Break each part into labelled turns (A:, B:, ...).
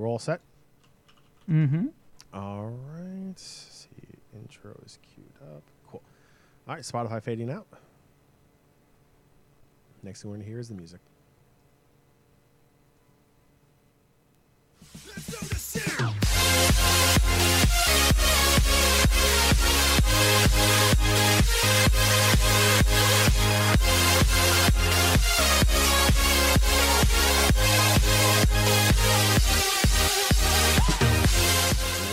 A: we're all set.
B: Mm-hmm.
A: All right. Let's see, intro is queued up. Cool. All right, Spotify fading out. Next thing we're gonna hear is the music.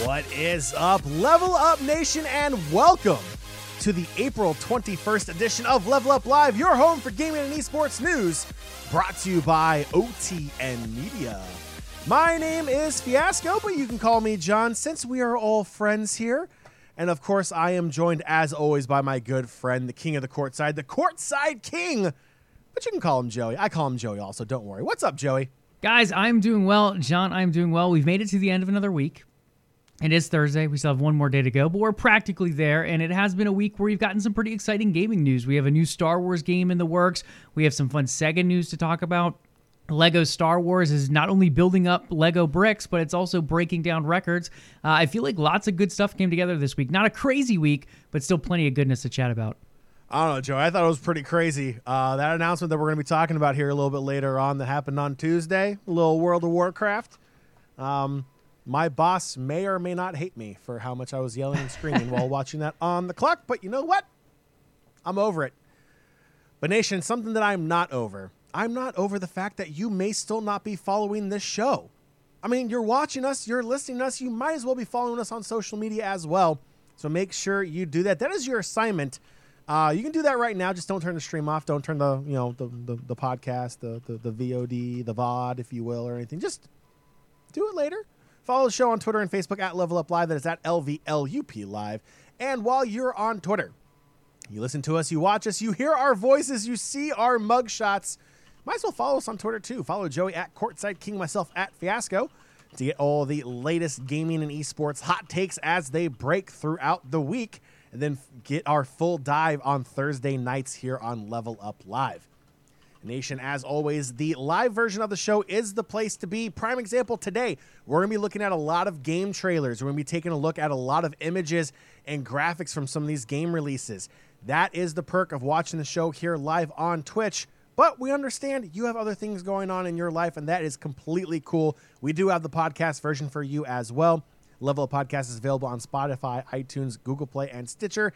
A: What is up, Level Up Nation, and welcome to the April 21st edition of Level Up Live, your home for gaming and esports news, brought to you by OTN Media. My name is Fiasco, but you can call me John since we are all friends here. And of course, I am joined as always by my good friend, the king of the courtside, the courtside king. But you can call him Joey. I call him Joey also, don't worry. What's up, Joey?
B: Guys, I'm doing well. John, I'm doing well. We've made it to the end of another week. It is Thursday. We still have one more day to go, but we're practically there. And it has been a week where we've gotten some pretty exciting gaming news. We have a new Star Wars game in the works. We have some fun Sega news to talk about. Lego Star Wars is not only building up Lego bricks, but it's also breaking down records. Uh, I feel like lots of good stuff came together this week. Not a crazy week, but still plenty of goodness to chat about.
A: I don't know, Joe. I thought it was pretty crazy. Uh, that announcement that we're going to be talking about here a little bit later on that happened on Tuesday, a little World of Warcraft. Um, my boss may or may not hate me for how much I was yelling and screaming while watching that on the clock, but you know what? I'm over it. But, Nation, something that I'm not over. I'm not over the fact that you may still not be following this show. I mean, you're watching us, you're listening to us, you might as well be following us on social media as well. So make sure you do that. That is your assignment. Uh, you can do that right now. Just don't turn the stream off. Don't turn the you know the the, the podcast, the, the the VOD, the VOD, if you will, or anything. Just do it later. Follow the show on Twitter and Facebook at Level Up Live. That is at LVLUP Live. And while you're on Twitter, you listen to us, you watch us, you hear our voices, you see our mugshots. Might as well follow us on Twitter too. Follow Joey at Courtside King, myself at Fiasco to get all the latest gaming and esports hot takes as they break throughout the week. And then get our full dive on Thursday nights here on Level Up Live. Nation, as always, the live version of the show is the place to be. Prime example today, we're going to be looking at a lot of game trailers. We're going to be taking a look at a lot of images and graphics from some of these game releases. That is the perk of watching the show here live on Twitch. But we understand you have other things going on in your life, and that is completely cool. We do have the podcast version for you as well. Level Up Podcast is available on Spotify, iTunes, Google Play, and Stitcher,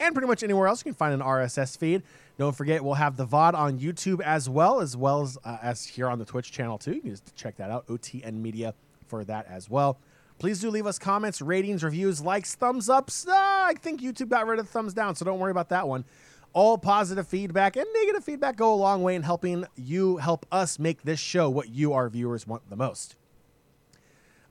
A: and pretty much anywhere else you can find an RSS feed. Don't forget, we'll have the VOD on YouTube as well, as well as, uh, as here on the Twitch channel too. You can just check that out, OTN Media, for that as well. Please do leave us comments, ratings, reviews, likes, thumbs ups. Uh, I think YouTube got rid of thumbs down, so don't worry about that one. All positive feedback and negative feedback go a long way in helping you help us make this show what you, our viewers, want the most.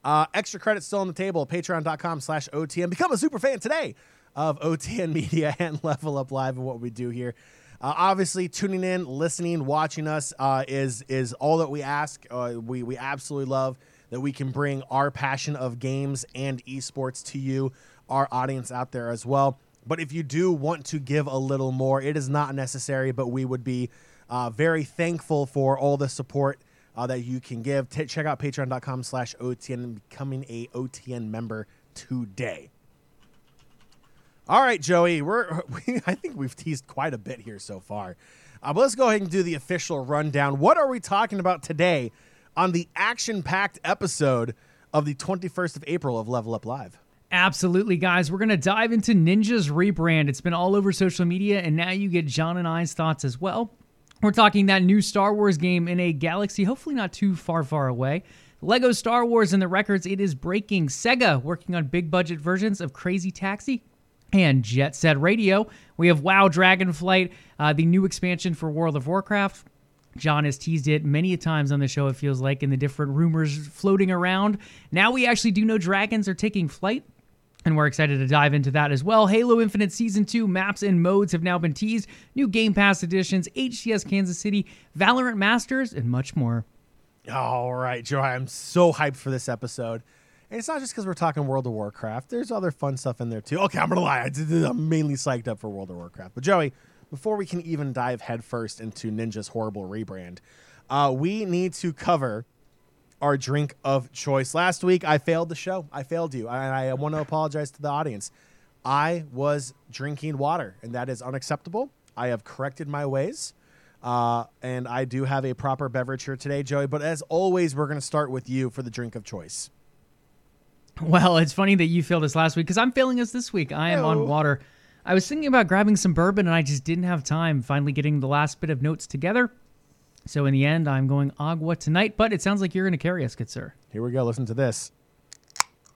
A: Uh, extra credit still on the table. Patreon.com slash OTN. Become a super fan today of OTN Media and Level Up Live and what we do here. Uh, obviously, tuning in, listening, watching us uh, is is all that we ask. Uh, we we absolutely love that we can bring our passion of games and esports to you, our audience out there as well. But if you do want to give a little more, it is not necessary, but we would be uh, very thankful for all the support uh, that you can give. T- check out patreon.com slash OTN and becoming a OTN member today. All right, Joey, we're we, I think we've teased quite a bit here so far. Uh, but let's go ahead and do the official rundown. What are we talking about today on the action-packed episode of the 21st of April of Level Up Live?
B: Absolutely, guys. We're going to dive into Ninja's rebrand. It's been all over social media, and now you get John and I's thoughts as well. We're talking that new Star Wars game in a galaxy, hopefully not too far, far away. Lego Star Wars and the records it is breaking. Sega working on big budget versions of Crazy Taxi and Jet Set Radio. We have WoW Dragonflight, uh, the new expansion for World of Warcraft. John has teased it many a times on the show, it feels like, in the different rumors floating around. Now we actually do know dragons are taking flight. And we're excited to dive into that as well. Halo Infinite Season 2 maps and modes have now been teased, new Game Pass additions, HCS Kansas City, Valorant Masters, and much more.
A: All right, Joe, I'm so hyped for this episode. And it's not just because we're talking World of Warcraft. There's other fun stuff in there too. Okay, I'm gonna lie. I'm mainly psyched up for World of Warcraft. But Joey, before we can even dive headfirst into Ninja's horrible rebrand, uh, we need to cover our drink of choice. Last week, I failed the show. I failed you. I, I want to apologize to the audience. I was drinking water, and that is unacceptable. I have corrected my ways. Uh, and I do have a proper beverage here today, Joey. But as always, we're going to start with you for the drink of choice.
B: Well, it's funny that you failed us last week because I'm failing us this week. I am
A: Hello.
B: on water. I was thinking about grabbing some bourbon and I just didn't have time finally getting the last bit of notes together. So in the end, I'm going agua tonight, but it sounds like you're going to carry us, good sir.
A: Here we go. Listen to this.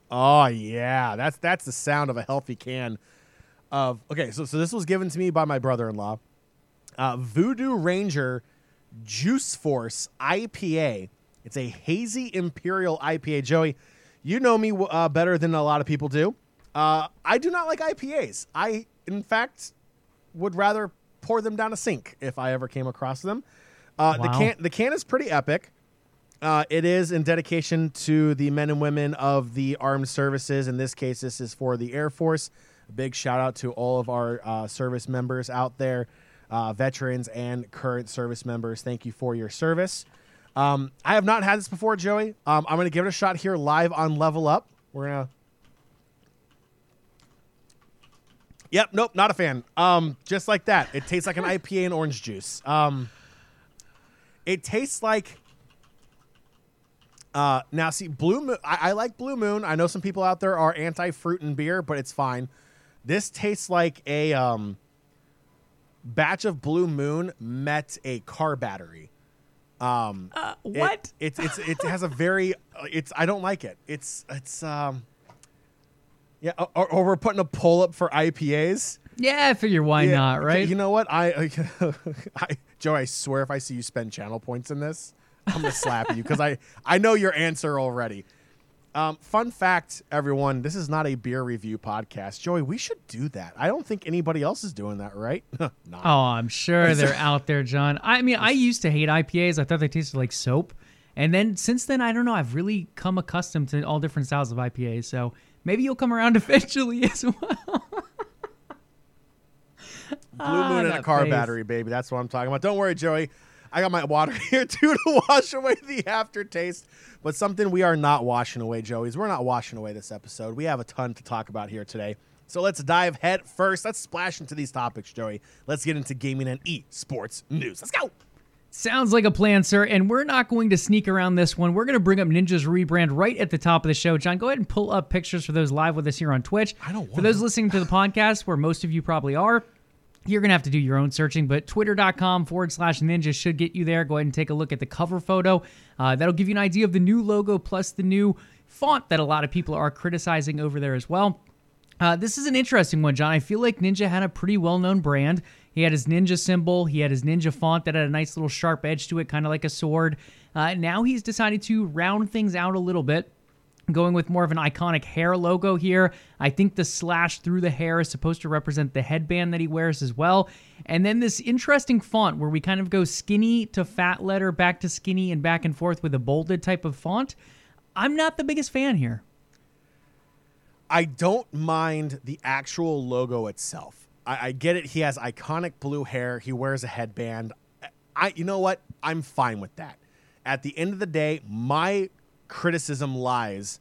A: Oh yeah, that's that's the sound of a healthy can of. Okay, so so this was given to me by my brother-in-law. Uh, Voodoo Ranger Juice Force IPA. It's a hazy imperial IPA. Joey, you know me uh, better than a lot of people do. Uh, I do not like IPAs. I, in fact, would rather pour them down a sink if I ever came across them. Uh, The can the can is pretty epic. Uh, it is in dedication to the men and women of the armed services. In this case, this is for the Air Force. A big shout out to all of our uh, service members out there, uh, veterans and current service members. Thank you for your service. Um, I have not had this before, Joey. Um, I'm going to give it a shot here live on Level Up. We're going to. Yep, nope, not a fan. Um, just like that. It tastes like an IPA and orange juice. Um, it tastes like uh, now, see, Blue Moon. I, I like Blue Moon. I know some people out there are anti-fruit and beer, but it's fine. This tastes like a um, batch of Blue Moon met a car battery. Um,
B: Uh,
A: it-
B: what?
A: it's it's it has a very uh, it's I don't like it. It's it's um. Yeah, or, or we're putting a pull up for IPAs.
B: yeah, I figure why
A: Yeah,
B: not, right?
A: You know what? I, I, Joe, I swear if I see you spend channel points in this, I'm gonna slap you because I, I know your answer already. Um, fun fact, everyone, this is not a beer review podcast. Joey, we should do that. I don't think anybody else is doing that, right? not.
B: Oh, I'm sure they're out there, John. I mean, I used to hate IPAs. I thought they tasted like soap. And then since then, I don't know. I've really come accustomed to all different styles of IPAs. So maybe you'll come around eventually as well.
A: Blue
B: Ah,
A: Moon and a car
B: face.
A: battery, baby. That's what I'm talking about. Don't worry, Joey. I got my water here too to wash away the aftertaste. But something we are not washing away, Joey's. we're not washing away this episode. We have a ton to talk about here today. So let's dive head first. Let's splash into these topics, Joey. Let's get into gaming and esports news. Let's go.
B: Sounds like a plan, sir. And we're not going to sneak around this one. We're going to bring up Ninja's rebrand right at the top of the show. John, go ahead and pull up pictures for those live with us here on Twitch.
A: I don't
B: For those listening to the podcast, where most of you probably are, you're going to have to do your own searching, but twitter.com forward slash ninja should get you there. Go ahead and take a look at the cover photo. Uh, that'll give you an idea of the new logo plus the new font that a lot of people are criticizing over there as well. Uh, this is an interesting one, John. I feel like Ninja had a pretty well known brand. He had his ninja symbol, he had his ninja font that had a nice little sharp edge to it, kind of like a sword. Uh, now he's decided to round things out a little bit going with more of an iconic hair logo here. I think the slash through the hair is supposed to represent the headband that he wears as well. And then this interesting font where we kind of go skinny to fat letter, back to skinny, and back and forth with a bolded type of font. I'm not the biggest fan here.
A: I don't mind the actual logo itself. I, I get it. He has iconic blue hair. He wears a headband. I, you know what? I'm fine with that. At the end of the day, my criticism lies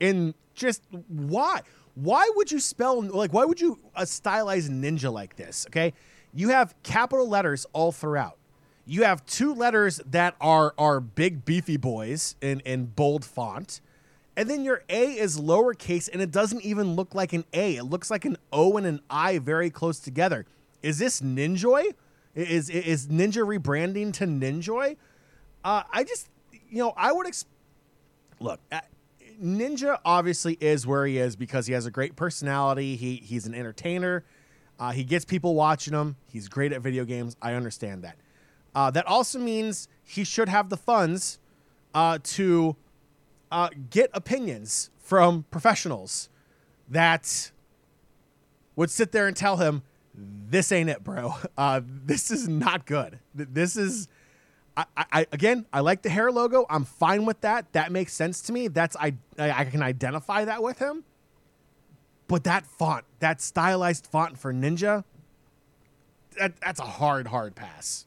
A: in just why. Why would you spell like? Why would you uh, stylize ninja like this? Okay, you have capital letters all throughout. You have two letters that are are big beefy boys in in bold font. And then your A is lowercase and it doesn't even look like an A. It looks like an O and an I very close together. Is this Ninjoy? Is is Ninja rebranding to Ninjoy? Uh, I just, you know, I would ex- look. Ninja obviously is where he is because he has a great personality. He he's an entertainer. Uh, he gets people watching him. He's great at video games. I understand that. Uh, that also means he should have the funds uh, to uh, get opinions from professionals that would sit there and tell him, "This ain't it, bro. Uh, this is not good. This is." I, I again, I like the hair logo. I'm fine with that. That makes sense to me. That's I I, can identify that with him. But that font, that stylized font for Ninja, that, that's a hard, hard pass.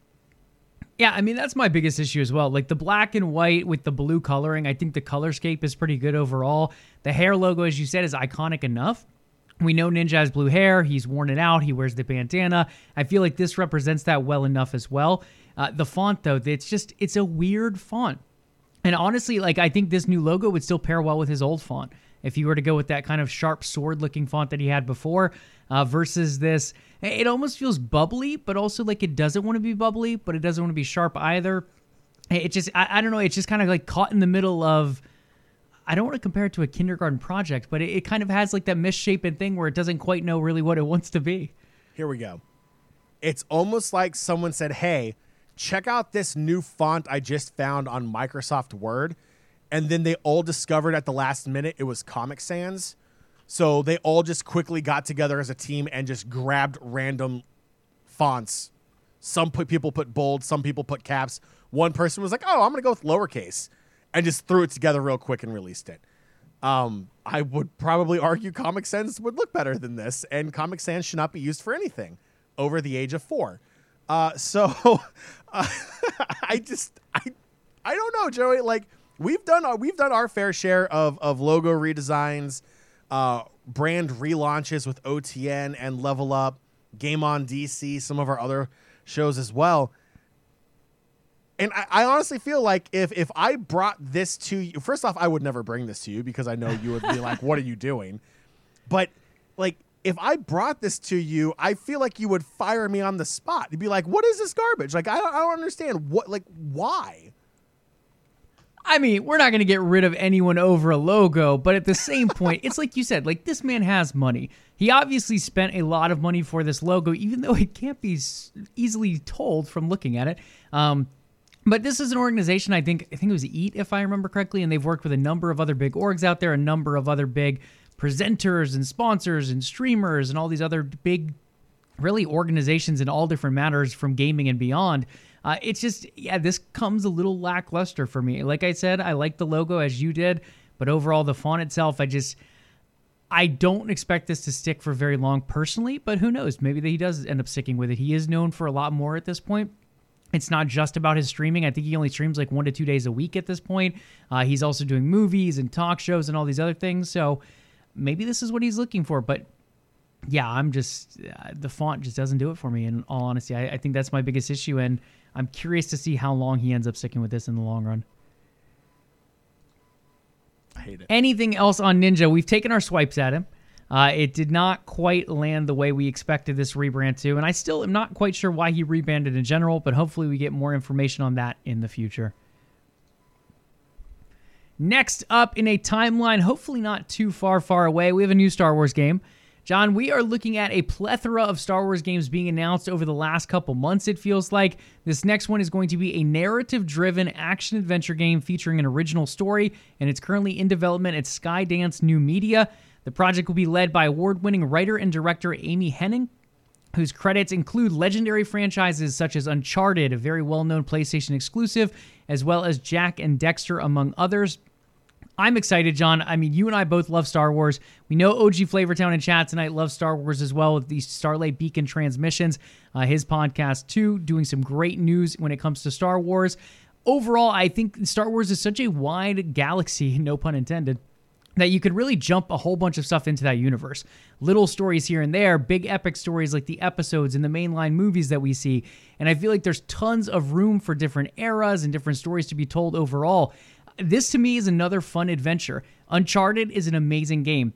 B: Yeah, I mean that's my biggest issue as well. Like the black and white with the blue coloring, I think the colorscape is pretty good overall. The hair logo, as you said, is iconic enough. We know Ninja has blue hair. He's worn it out. He wears the bandana. I feel like this represents that well enough as well. Uh, the font, though, it's just it's a weird font. And honestly, like I think this new logo would still pair well with his old font if you were to go with that kind of sharp sword looking font that he had before uh, versus this. It almost feels bubbly, but also like it doesn't want to be bubbly, but it doesn't want to be sharp either. It just, I, I don't know, it's just kind of like caught in the middle of. I don't want to compare it to a kindergarten project, but it, it kind of has like that misshapen thing where it doesn't quite know really what it wants to be.
A: Here we go. It's almost like someone said, Hey, check out this new font I just found on Microsoft Word. And then they all discovered at the last minute it was Comic Sans. So they all just quickly got together as a team and just grabbed random fonts. Some put, people put bold, some people put caps. One person was like, "Oh, I'm going to go with lowercase," and just threw it together real quick and released it. Um, I would probably argue Comic Sans would look better than this, and Comic Sans should not be used for anything over the age of four. Uh, so uh, I just I I don't know, Joey. Like we've done our, we've done our fair share of of logo redesigns uh, brand relaunches with OTN and Level Up, Game on DC, some of our other shows as well. And I, I, honestly feel like if if I brought this to you, first off, I would never bring this to you because I know you would be like, "What are you doing?" But like, if I brought this to you, I feel like you would fire me on the spot. You'd be like, "What is this garbage?" Like, I don't, I don't understand what, like, why.
B: I mean, we're not going to get rid of anyone over a logo, but at the same point, it's like you said, like this man has money. He obviously spent a lot of money for this logo, even though it can't be easily told from looking at it. Um, but this is an organization I think I think it was Eat, if I remember correctly, and they've worked with a number of other big orgs out there, a number of other big presenters and sponsors and streamers and all these other big, really organizations in all different matters from gaming and beyond. Uh, it's just, yeah, this comes a little lackluster for me. Like I said, I like the logo as you did, but overall, the font itself, I just, I don't expect this to stick for very long personally, but who knows? Maybe he does end up sticking with it. He is known for a lot more at this point. It's not just about his streaming. I think he only streams like one to two days a week at this point. Uh, he's also doing movies and talk shows and all these other things. So maybe this is what he's looking for. But yeah, I'm just, uh, the font just doesn't do it for me. In all honesty, I, I think that's my biggest issue. And I'm curious to see how long he ends up sticking with this in the long run.
A: I hate it.
B: Anything else on Ninja? We've taken our swipes at him. Uh, it did not quite land the way we expected this rebrand to, and I still am not quite sure why he rebranded in general, but hopefully we get more information on that in the future. Next up in a timeline, hopefully not too far, far away, we have a new Star Wars game. John, we are looking at a plethora of Star Wars games being announced over the last couple months, it feels like. This next one is going to be a narrative driven action adventure game featuring an original story, and it's currently in development at Skydance New Media. The project will be led by award winning writer and director Amy Hennig, whose credits include legendary franchises such as Uncharted, a very well known PlayStation exclusive, as well as Jak and Daxter, among others. I'm excited, John. I mean, you and I both love Star Wars. We know OG Flavortown in chat tonight loves Star Wars as well with these Starlight Beacon transmissions. Uh, his podcast, too, doing some great news when it comes to Star Wars. Overall, I think Star Wars is such a wide galaxy, no pun intended, that you could really jump a whole bunch of stuff into that universe. Little stories here and there, big epic stories like the episodes and the mainline movies that we see. And I feel like there's tons of room for different eras and different stories to be told overall this to me is another fun adventure. Uncharted is an amazing game.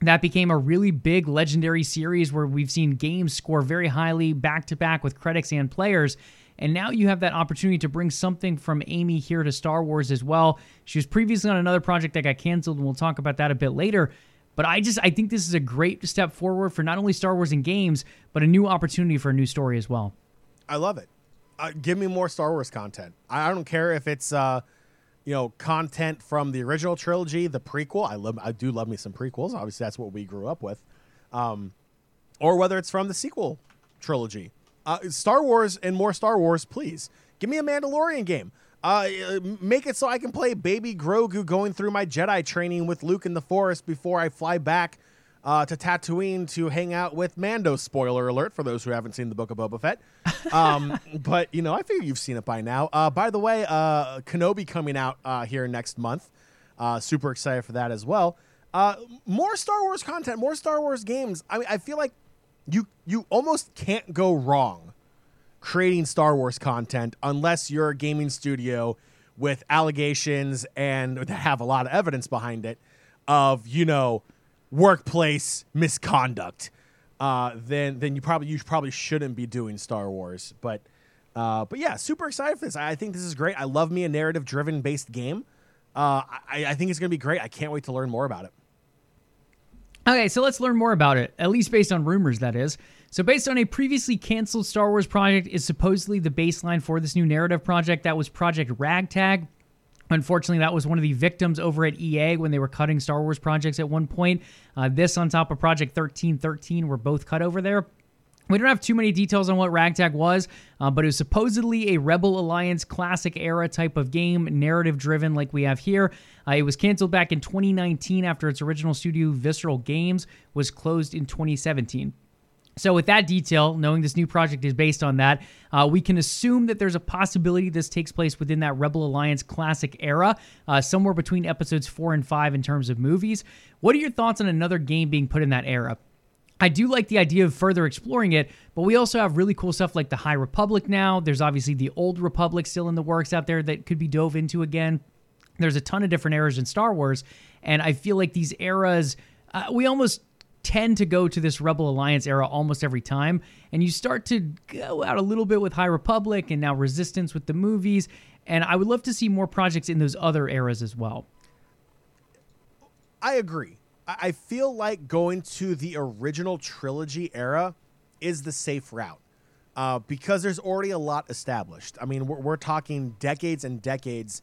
B: That became a really big legendary series where we've seen games score very highly back to back with critics and players. And now you have that opportunity to bring something from Amy here to Star Wars as well. She was previously on another project that got canceled, and we'll talk about that a bit later. But I just I think this is a great step forward for not only Star Wars and games, but a new opportunity for a new story as well.
A: I love it. Uh, give me more Star Wars content. I, I don't care if it's uh, you know, content from the original trilogy, the prequel. I love, I do love me some prequels. Obviously, that's what we grew up with, um, or whether it's from the sequel trilogy. Uh, Star Wars and more Star Wars, please. Give me a Mandalorian game. Uh, make it so I can play Baby Grogu going through my Jedi training with Luke in the forest before I fly back uh, to Tatooine to hang out with Mando. Spoiler alert for those who haven't seen the Book of Boba Fett. Um, but you know, I figure you've seen it by now. Uh, by the way, uh, Kenobi coming out uh, here next month. Uh, super excited for that as well. Uh, more Star Wars content, more Star Wars games. I mean, I feel like you you almost can't go wrong creating Star Wars content unless you're a gaming studio with allegations and that have a lot of evidence behind it of you know workplace misconduct, uh, then then you probably you probably shouldn't be doing Star Wars. But uh, but yeah, super excited for this. I think this is great. I love me a narrative driven based game. Uh, I, I think it's gonna be great. I can't wait to learn more about it.
B: Okay, so let's learn more about it, at least based on rumors, that is. So, based on a previously canceled Star Wars project, is supposedly the baseline for this new narrative project. That was Project Ragtag. Unfortunately, that was one of the victims over at EA when they were cutting Star Wars projects at one point. Uh, this on top of Project 1313 were both cut over there. We don't have too many details on what Ragtag was, uh, but it was supposedly a Rebel Alliance classic era type of game, narrative driven like we have here. Uh, it was canceled back in 2019 after its original studio, Visceral Games, was closed in 2017. So, with that detail, knowing this new project is based on that, uh, we can assume that there's a possibility this takes place within that Rebel Alliance classic era, uh, somewhere between episodes four and five in terms of movies. What are your thoughts on another game being put in that era? I do like the idea of further exploring it, but we also have really cool stuff like the High Republic now. There's obviously the Old Republic still in the works out there that could be dove into again. There's a ton of different eras in Star Wars, and I feel like these eras, uh, we almost tend to go to this Rebel Alliance era almost every time. And you start to go out a little bit with High Republic and now Resistance with the movies. And I would love to see more projects in those other eras as well.
A: I agree. I feel like going to the original trilogy era is the safe route uh, because there's already a lot established. I mean, we're, we're talking decades and decades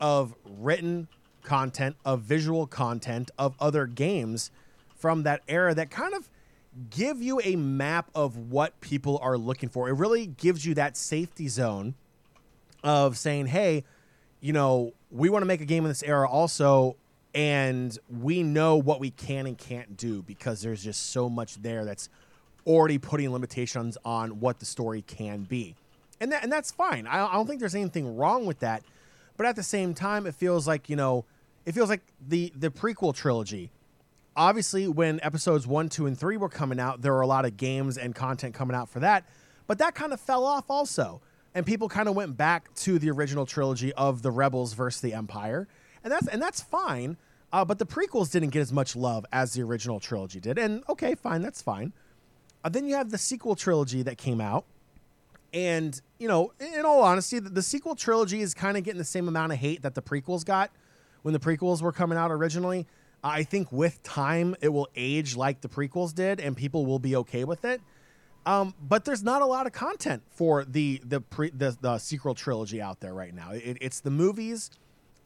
A: of written content, of visual content, of other games from that era that kind of give you a map of what people are looking for. It really gives you that safety zone of saying, hey, you know, we want to make a game in this era also, and we know what we can and can't do because there's just so much there that's already putting limitations on what the story can be. And that and that's fine. I, I don't think there's anything wrong with that. But at the same time, it feels like, you know, it feels like the the prequel trilogy obviously when episodes one two and three were coming out there were a lot of games and content coming out for that but that kind of fell off also and people kind of went back to the original trilogy of the rebels versus the empire and that's and that's fine uh, but the prequels didn't get as much love as the original trilogy did and okay fine that's fine uh, then you have the sequel trilogy that came out and you know in all honesty the, the sequel trilogy is kind of getting the same amount of hate that the prequels got when the prequels were coming out originally I think with time it will age like the prequels did, and people will be okay with it. Um, but there's not a lot of content for the the pre, the, the sequel trilogy out there right now. It, it's the movies.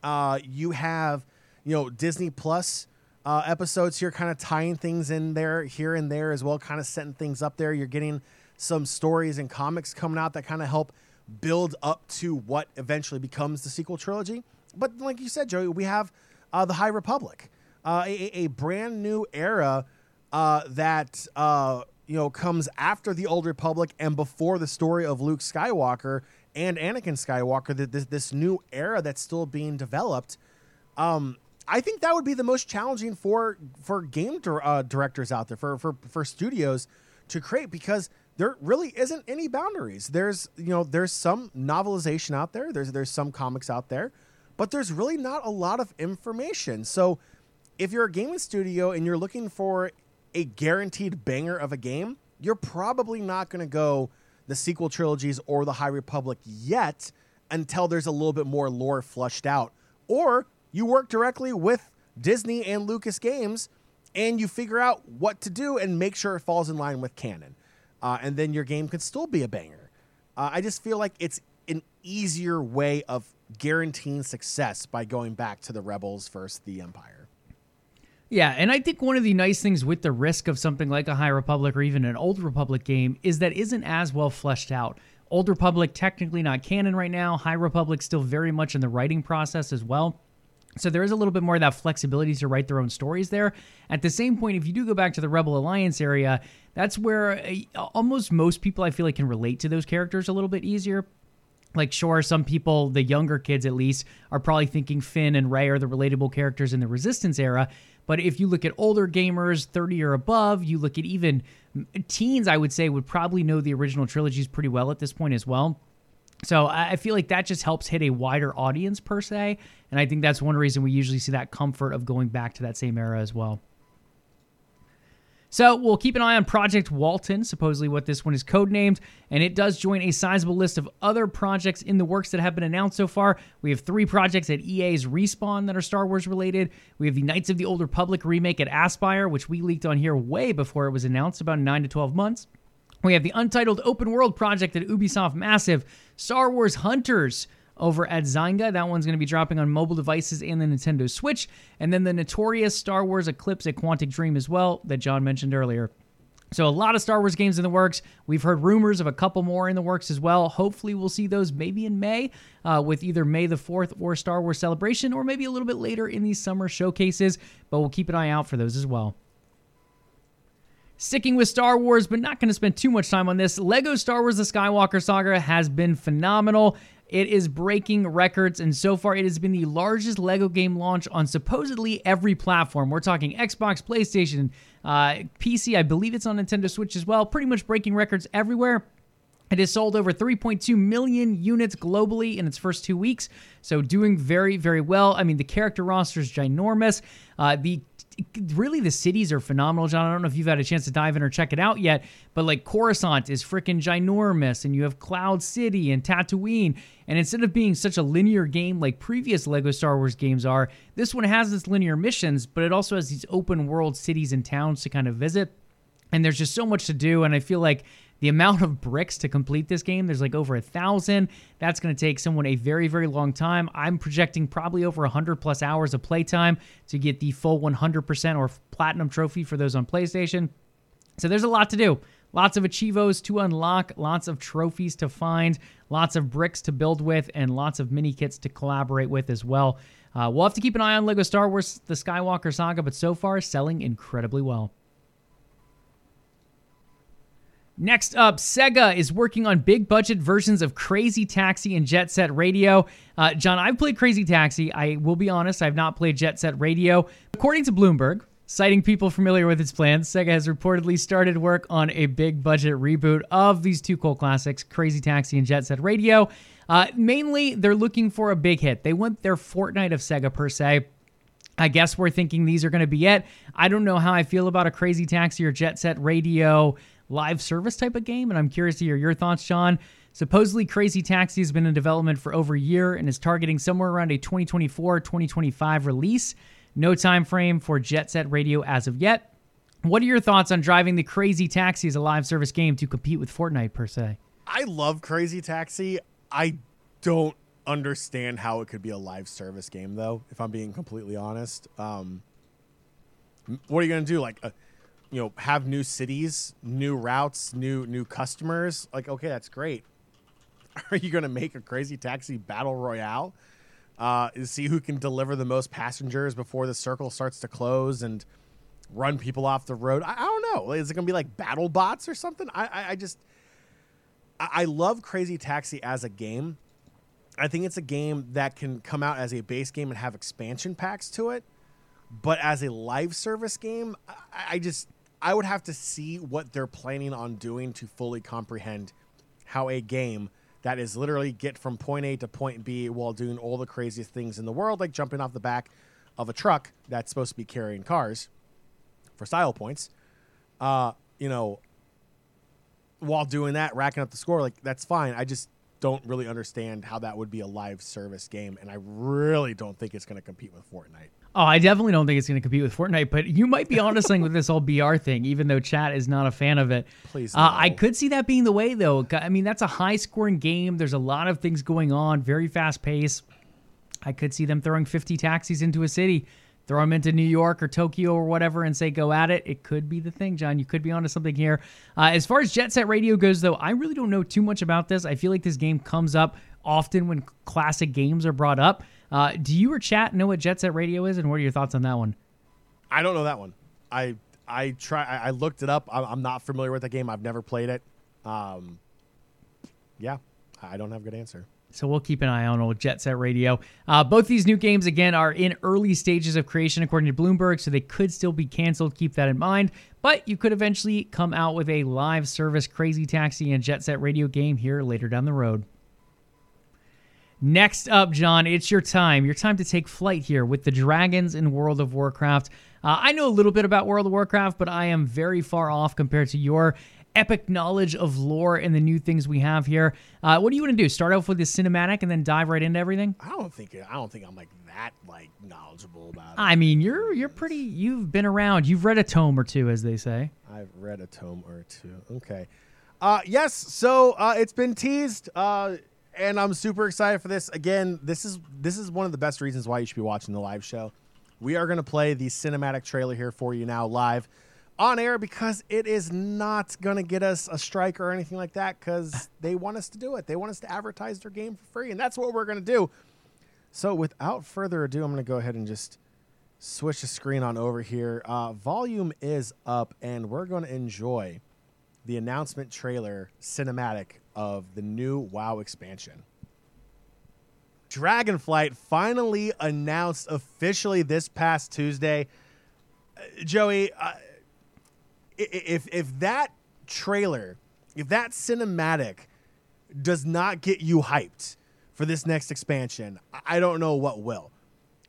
A: Uh, you have you know Disney Plus uh, episodes here, kind of tying things in there here and there as well, kind of setting things up there. You're getting some stories and comics coming out that kind of help build up to what eventually becomes the sequel trilogy. But like you said, Joey, we have uh, the High Republic uh, a, a, brand new era uh, that uh, you know comes after the Old Republic and before the story of Luke Skywalker and Anakin Skywalker. That this, this new era that's still being developed. Um, I think that would be the most challenging for for game dir- uh, directors out there for, for for studios to create because there really isn't any boundaries. There's you know there's some novelization out there. There's there's some comics out there, but there's really not a lot of information. So if you're a gaming studio and you're looking for a guaranteed banger of a game, you're probably not going to go the sequel trilogies or the High Republic yet until there's a little bit more lore flushed out. Or you work directly with Disney and Lucas Games and you figure out what to do and make sure it falls in line with canon. Uh, and then your game could still be a banger. Uh, I just feel like it's an easier way of guaranteeing success by going back to the Rebels versus the Empire.
B: Yeah, and I think one of the nice things with the risk of something like a High Republic or even an Old Republic game is that isn't as well fleshed out. Old Republic technically not canon right now. High Republic still very much in the writing process as well. So there is a little bit more of that flexibility to write their own stories there. At the same point, if you do go back to the Rebel Alliance area, that's where uh, almost most people I feel like can relate to those characters a little bit easier. Like, sure, some people, the younger kids at least, are probably thinking Finn and Rey are the relatable characters in the Resistance era. But if you look at older gamers, 30 or above, you look at even teens, I would say, would probably know the original trilogies pretty well at this point as well. So I feel like that just helps hit a wider audience per se. And I think that's one reason we usually see that comfort of going back to that same era as well. So we'll keep an eye on Project Walton, supposedly what this one is codenamed, and it does join a sizable list of other projects in the works that have been announced so far. We have three projects at EA's Respawn that are Star Wars related. We have the Knights of the Old Republic remake at Aspyr, which we leaked on here way before it was announced, about 9 to 12 months. We have the Untitled Open World project at Ubisoft Massive, Star Wars Hunters over at Zynga. That one's going to be dropping on mobile devices and the Nintendo Switch. And then the notorious Star Wars Eclipse at Quantic Dream as well, that John mentioned earlier. So, a lot of Star Wars games in the works. We've heard rumors of a couple more in the works as well. Hopefully, we'll see those maybe in May uh, with either May the 4th or Star Wars Celebration, or maybe a little bit later in these summer showcases. But we'll keep an eye out for those as well. Sticking with Star Wars, but not going to spend too much time on this, Lego Star Wars The Skywalker Saga has been phenomenal. It is breaking records, and so far it has been the largest LEGO game launch on supposedly every platform. We're talking Xbox, PlayStation, uh, PC, I believe it's on Nintendo Switch as well, pretty much breaking records everywhere. It has sold over 3.2 million units globally in its first two weeks, so doing very, very well. I mean, the character roster is ginormous. Uh, the really the cities are phenomenal, John. I don't know if you've had a chance to dive in or check it out yet, but like Coruscant is freaking ginormous, and you have Cloud City and Tatooine. And instead of being such a linear game like previous Lego Star Wars games are, this one has its linear missions, but it also has these open world cities and towns to kind of visit. And there's just so much to do, and I feel like the amount of bricks to complete this game, there's like over a thousand. That's going to take someone a very, very long time. I'm projecting probably over 100 plus hours of playtime to get the full 100% or platinum trophy for those on PlayStation. So there's a lot to do. Lots of achievos to unlock, lots of trophies to find, lots of bricks to build with, and lots of mini kits to collaborate with as well. Uh, we'll have to keep an eye on LEGO Star Wars The Skywalker Saga, but so far, selling incredibly well. Next up, Sega is working on big budget versions of Crazy Taxi and Jet Set Radio. Uh, John, I've played Crazy Taxi. I will be honest, I've not played Jet Set Radio. According to Bloomberg, citing people familiar with its plans, Sega has reportedly started work on a big budget reboot of these two cult classics, Crazy Taxi and Jet Set Radio. Uh, mainly, they're looking for a big hit. They want their Fortnite of Sega, per se. I guess we're thinking these are going to be it. I don't know how I feel about a Crazy Taxi or Jet Set Radio live service type of game, and I'm curious to hear your thoughts, John. Supposedly, Crazy Taxi has been in development for over a year and is targeting somewhere around a 2024 2025 release. No time frame for Jet Set Radio as of yet. What are your thoughts on driving the Crazy Taxi as a live service game to compete with Fortnite per se?
A: I love Crazy Taxi. I don't understand how it could be a live service game, though. If I'm being completely honest, um, what are you gonna do? Like, uh, you know have new cities, new routes, new new customers. Like okay, that's great. Are you going to make a crazy taxi battle royale? Uh, see who can deliver the most passengers before the circle starts to close and run people off the road. I, I don't know. Is it going to be like battle bots or something? I, I, I just I, I love Crazy Taxi as a game. I think it's a game that can come out as a base game and have expansion packs to it. But as a live service game, I, I just I would have to see what they're planning on doing to fully comprehend how a game that is literally get from point A to point B while doing all the craziest things in the world, like jumping off the back of a truck that's supposed to be carrying cars for style points. Uh, you know, while doing that, racking up the score, like that's fine. I just don't really understand how that would be a live service game, and I really don't think it's going to compete with Fortnite.
B: Oh, I definitely don't think it's going to compete with Fortnite, but you might be onto something with this whole BR thing, even though chat is not a fan of it.
A: Please,
B: no. uh, I could see that being the way, though. I mean, that's a high scoring game. There's a lot of things going on, very fast pace. I could see them throwing 50 taxis into a city, throw them into New York or Tokyo or whatever, and say, go at it. It could be the thing, John. You could be onto something here. Uh, as far as Jet Set Radio goes, though, I really don't know too much about this. I feel like this game comes up often when classic games are brought up. Uh, do you or chat know what Jet Set Radio is, and what are your thoughts on that one?
A: I don't know that one. I I try. I, I looked it up. I'm, I'm not familiar with the game. I've never played it. Um, yeah, I don't have a good answer.
B: So we'll keep an eye on old Jet Set Radio. Uh, both these new games, again, are in early stages of creation, according to Bloomberg, so they could still be canceled. Keep that in mind. But you could eventually come out with a live service Crazy Taxi and Jet Set Radio game here later down the road. Next up, John, it's your time. Your time to take flight here with the dragons in World of Warcraft. Uh, I know a little bit about World of Warcraft, but I am very far off compared to your epic knowledge of lore and the new things we have here. Uh, what do you want to do? Start off with the cinematic and then dive right into everything?
A: I don't think I don't think I'm like that like knowledgeable about it.
B: I mean, you're you're pretty. You've been around. You've read a tome or two, as they say.
A: I've read a tome or two. Okay. Uh, yes. So uh, it's been teased, uh, and I'm super excited for this. Again, this is this is one of the best reasons why you should be watching the live show. We are going to play the cinematic trailer here for you now live on air because it is not going to get us a strike or anything like that because they want us to do it. They want us to advertise their game for free, and that's what we're going to do. So, without further ado, I'm going to go ahead and just switch the screen on over here. Uh, volume is up, and we're going to enjoy the announcement trailer cinematic of the new WoW expansion. Dragonflight finally announced officially this past Tuesday. Uh, Joey, uh, if if that trailer, if that cinematic does not get you hyped for this next expansion, I don't know what will.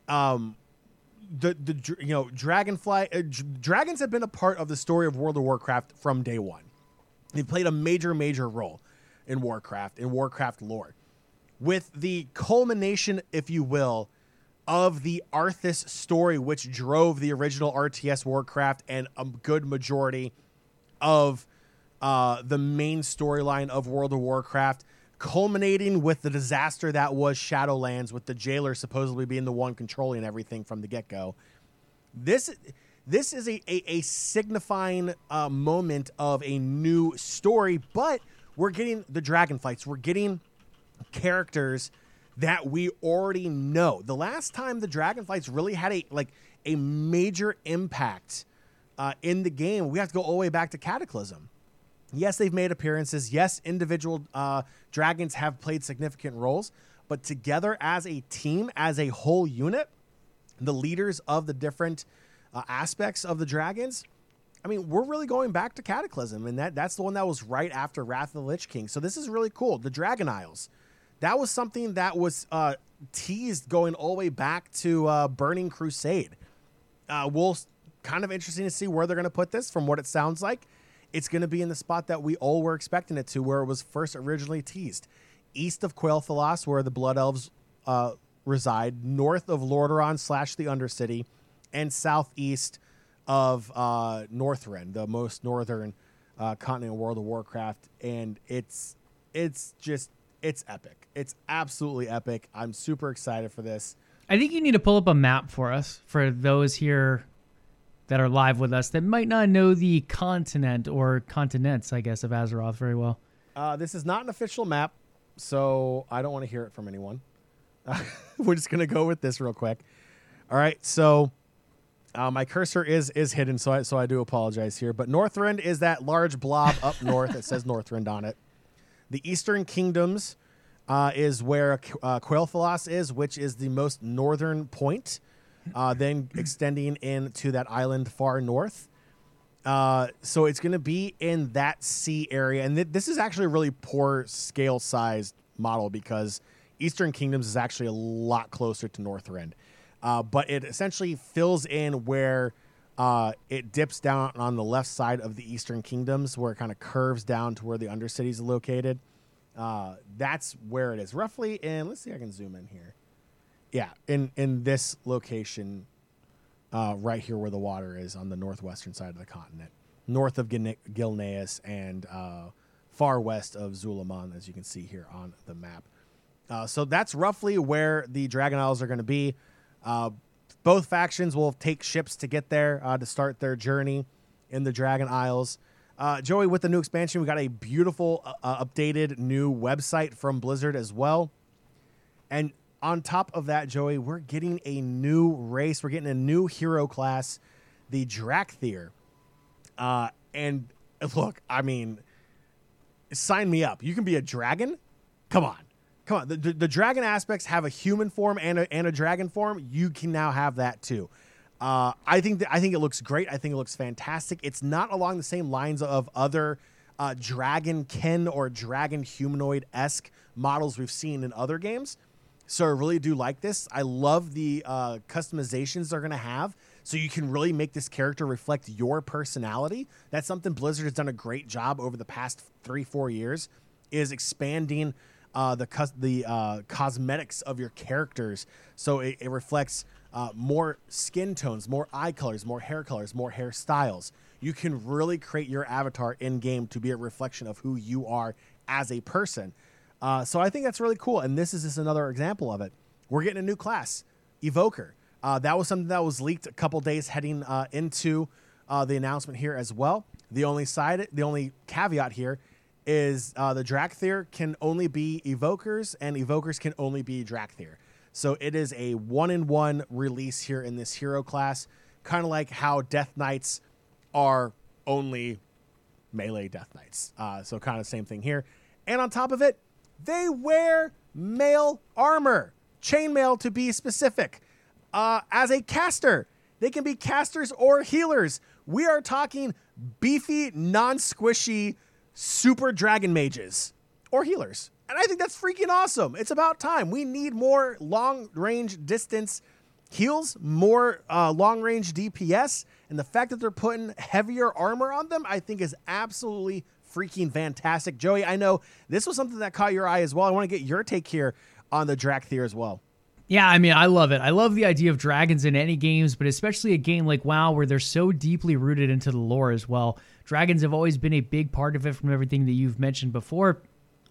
A: Um, the the you know Dragonfly uh, dragons have been a part of the story of World of Warcraft from day one. They've played a major major role in Warcraft in Warcraft lore. With the culmination, if you will, of the Arthas story, which drove the original RTS Warcraft and a good majority of uh, the main storyline of World of Warcraft, culminating with the disaster that was Shadowlands, with the jailer supposedly being the one controlling everything from the get go. This this is a, a, a signifying uh, moment of a new story, but we're getting the dragonflights. We're getting characters that we already know. The last time the Dragonflights really had a like a major impact uh, in the game, we have to go all the way back to Cataclysm. Yes, they've made appearances. Yes, individual uh, dragons have played significant roles, but together as a team, as a whole unit, the leaders of the different uh, aspects of the dragons. I mean, we're really going back to Cataclysm, and that that's the one that was right after Wrath of the Lich King. So this is really cool. The Dragon Isles that was something that was uh, teased going all the way back to uh, Burning Crusade. Uh, we'll kind of interesting to see where they're going to put this. From what it sounds like, it's going to be in the spot that we all were expecting it to, where it was first originally teased, east of Quel'Thalas, where the Blood Elves uh, reside, north of Lordaeron slash the Undercity, and southeast of uh, Northrend, the most northern uh, continent in World of Warcraft, and it's it's just it's epic. It's absolutely epic. I'm super excited for this.
B: I think you need to pull up a map for us for those here that are live with us that might not know the continent or continents, I guess, of Azeroth very well.
A: Uh, this is not an official map, so I don't want to hear it from anyone. We're just gonna go with this real quick. All right, so uh, my cursor is is hidden, so I so I do apologize here. But Northrend is that large blob up north that says Northrend on it. The Eastern Kingdoms uh, is where uh, Quel'Thalas is, which is the most northern point, uh, then extending into that island far north. Uh, so it's going to be in that sea area, and th- this is actually a really poor scale sized model because Eastern Kingdoms is actually a lot closer to Northrend. Uh, but it essentially fills in where uh, it dips down on the left side of the Eastern Kingdoms, where it kind of curves down to where the Undercity is located. Uh, that's where it is, roughly. And let's see, I can zoom in here. Yeah, in in this location, uh, right here where the water is on the northwestern side of the continent, north of Gil- Gilneas and uh, far west of Zul'Aman, as you can see here on the map. Uh, so that's roughly where the Dragon Isles are going to be. Uh, both factions will take ships to get there uh, to start their journey in the Dragon Isles. Uh, Joey, with the new expansion, we got a beautiful, uh, uh, updated new website from Blizzard as well. And on top of that, Joey, we're getting a new race. We're getting a new hero class, the Dracthyr. Uh, and look, I mean, sign me up. You can be a dragon. Come on, come on. The, the, the dragon aspects have a human form and a, and a dragon form. You can now have that too. Uh, I think I think it looks great. I think it looks fantastic. It's not along the same lines of other uh, dragon kin or dragon humanoid esque models we've seen in other games. So I really do like this. I love the uh, customizations they're going to have. So you can really make this character reflect your personality. That's something Blizzard has done a great job over the past three, four years, is expanding uh, the the uh, cosmetics of your characters. So it, it reflects uh, more skin tones, more eye colors, more hair colors, more hairstyles. You can really create your avatar in game to be a reflection of who you are as a person. Uh, so I think that's really cool. And this is just another example of it. We're getting a new class, Evoker. Uh, that was something that was leaked a couple days heading uh, into the announcement here as well. The only side, the only caveat here is uh, the Dracthyr can only be Evokers, and Evokers can only be Dracthyr. So it is a one-in-one release here in this hero class, kind of like how Death Knights are only melee Death Knights. Uh, so kind of same thing here. And on top of it, they wear mail armor, chainmail to be specific. Uh, as a caster, they can be casters or healers. We are talking beefy, non squishy, super dragon mages or healers. And I think that's freaking awesome. It's about time. We need more long range distance heals, more uh, long range DPS. And the fact that they're putting heavier armor on them, I think is absolutely freaking fantastic. Joey, I know this was something that caught your eye as well. I want to get your take here on the Dracthyr as well.
B: Yeah, I mean, I love it. I love the idea of dragons in any games, but especially a game like WoW where they're so deeply rooted into the lore as well. Dragons have always been a big part of it from everything that you've mentioned before.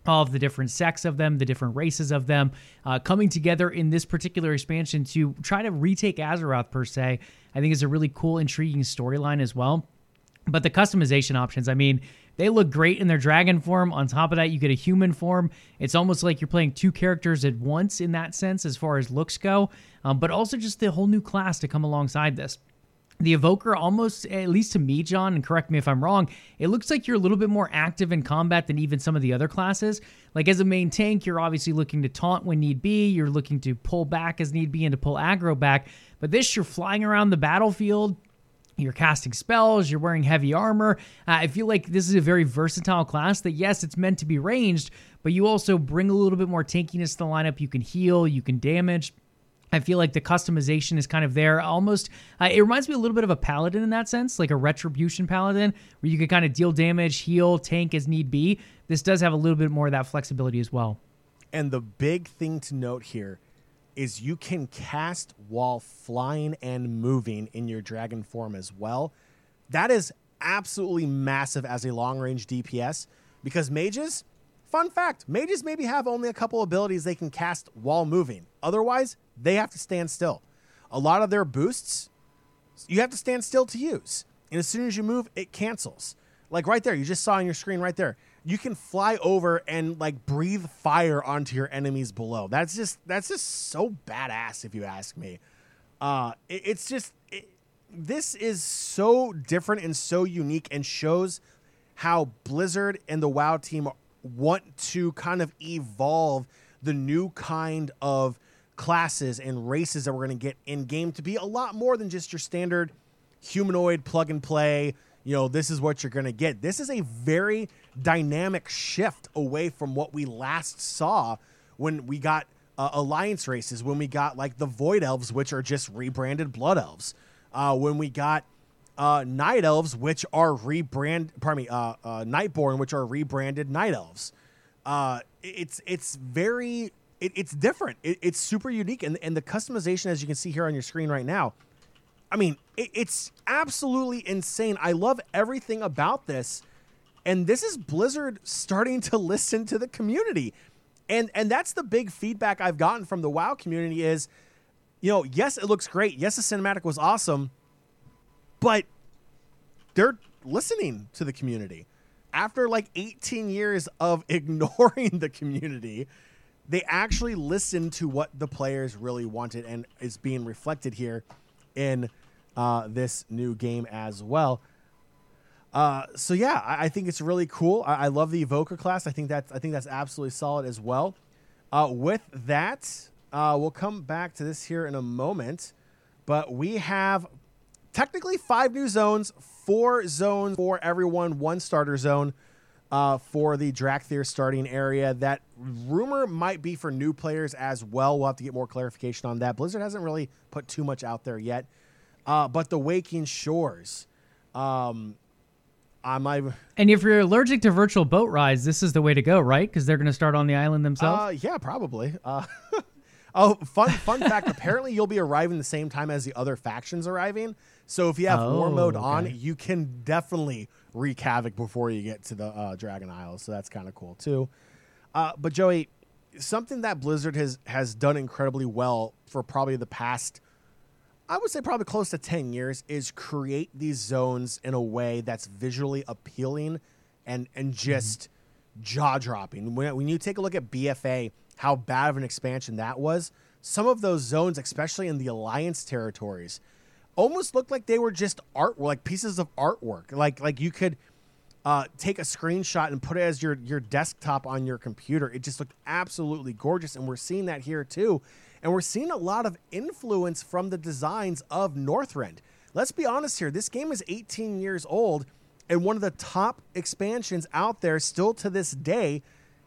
B: All of the different sects of them, the different races of them, uh, coming together in this particular expansion to try to retake Azeroth, per se, I think is a really cool, intriguing storyline as well. But the customization options, I mean, they look great in their dragon form. On top of that, you get a human form. It's almost like you're playing two characters at once in that sense, as far as looks go, um, but also just the whole new class to come alongside this. The Evoker, almost, at least to me, John, and correct me if I'm wrong, it looks like you're a little bit more active in combat than even some of the other classes. Like, as a main tank, you're obviously looking to taunt when need be, you're looking to pull back as need be, and to pull aggro back. But this, you're flying around the battlefield, you're casting spells, you're wearing heavy armor. Uh, I feel like this is a very versatile class that, yes, it's meant to be ranged, but you also bring a little bit more tankiness to the lineup. You can heal, you can damage. I feel like the customization is kind of there. Almost, uh, it reminds me a little bit of a paladin in that sense, like a retribution paladin, where you can kind of deal damage, heal, tank as need be. This does have a little bit more of that flexibility as well.
A: And the big thing to note here is you can cast while flying and moving in your dragon form as well. That is absolutely massive as a long range DPS because mages, fun fact, mages maybe have only a couple abilities they can cast while moving. Otherwise, they have to stand still. A lot of their boosts, you have to stand still to use. And as soon as you move, it cancels. Like right there, you just saw on your screen right there you can fly over and like breathe fire onto your enemies below. That's just that's just so badass if you ask me. Uh, it, it's just this is so different and so unique and shows how Blizzard and the WoW team want to kind of evolve the new kind of classes and races that we're going to get in game to be a lot more than just your standard humanoid plug and play you know, this is what you're going to get. This is a very dynamic shift away from what we last saw when we got uh, alliance races, when we got like the Void Elves, which are just rebranded Blood Elves, uh, when we got uh, Night Elves, which are rebrand, pardon me, uh, uh, Nightborne, which are rebranded Night Elves. Uh, it's it's very it, it's different. It, it's super unique, and and the customization, as you can see here on your screen right now, I mean, it, it's absolutely insane. I love everything about this. And this is Blizzard starting to listen to the community. And and that's the big feedback I've gotten from the WoW community is, you know, yes, it looks great. Yes, the cinematic was awesome, but they're listening to the community. After like 18 years of ignoring the community, they actually listened to what the players really wanted and is being reflected here in uh, this new game as well. Uh, so yeah, I, I, think it's really cool. I, I, love the Evoker class. I think that's I think that's absolutely solid as well. Uh, with that, uh, we'll come back to this here in a moment, but we have technically five new zones, four zones for everyone, one starter zone uh, for the Dracthyr starting area. That rumor might be for new players as well. We'll have to get more clarification on that. Blizzard hasn't really put too much out there yet. Uh, but the Waking Shores. Um, I might.
B: And if you're allergic to virtual boat rides, this is the way to go, right? Because they're going to start on the island themselves.
A: Uh, yeah, probably. Uh, oh, fun fun fact! apparently, you'll be arriving the same time as the other factions arriving. So if you have oh, war mode okay. on, you can definitely wreak havoc before you get to the uh, Dragon Isles. So that's kind of cool too. Uh, but Joey, something that Blizzard has has done incredibly well for probably the past I would say probably close to 10 years is create these zones in a way that's visually appealing and and mm-hmm. just mm-hmm. jaw dropping. When, when you take a look at BFA, how bad of an expansion that was, some of those zones, especially in the Alliance territories, almost looked like they were just art, like pieces of artwork. Like like you could uh, take a screenshot and put it as your your desktop on your computer. It just looked absolutely gorgeous, and we're seeing that here too. And we're seeing a lot of influence from the designs of Northrend. Let's be honest here. This game is 18 years old, and one of the top expansions out there still to this day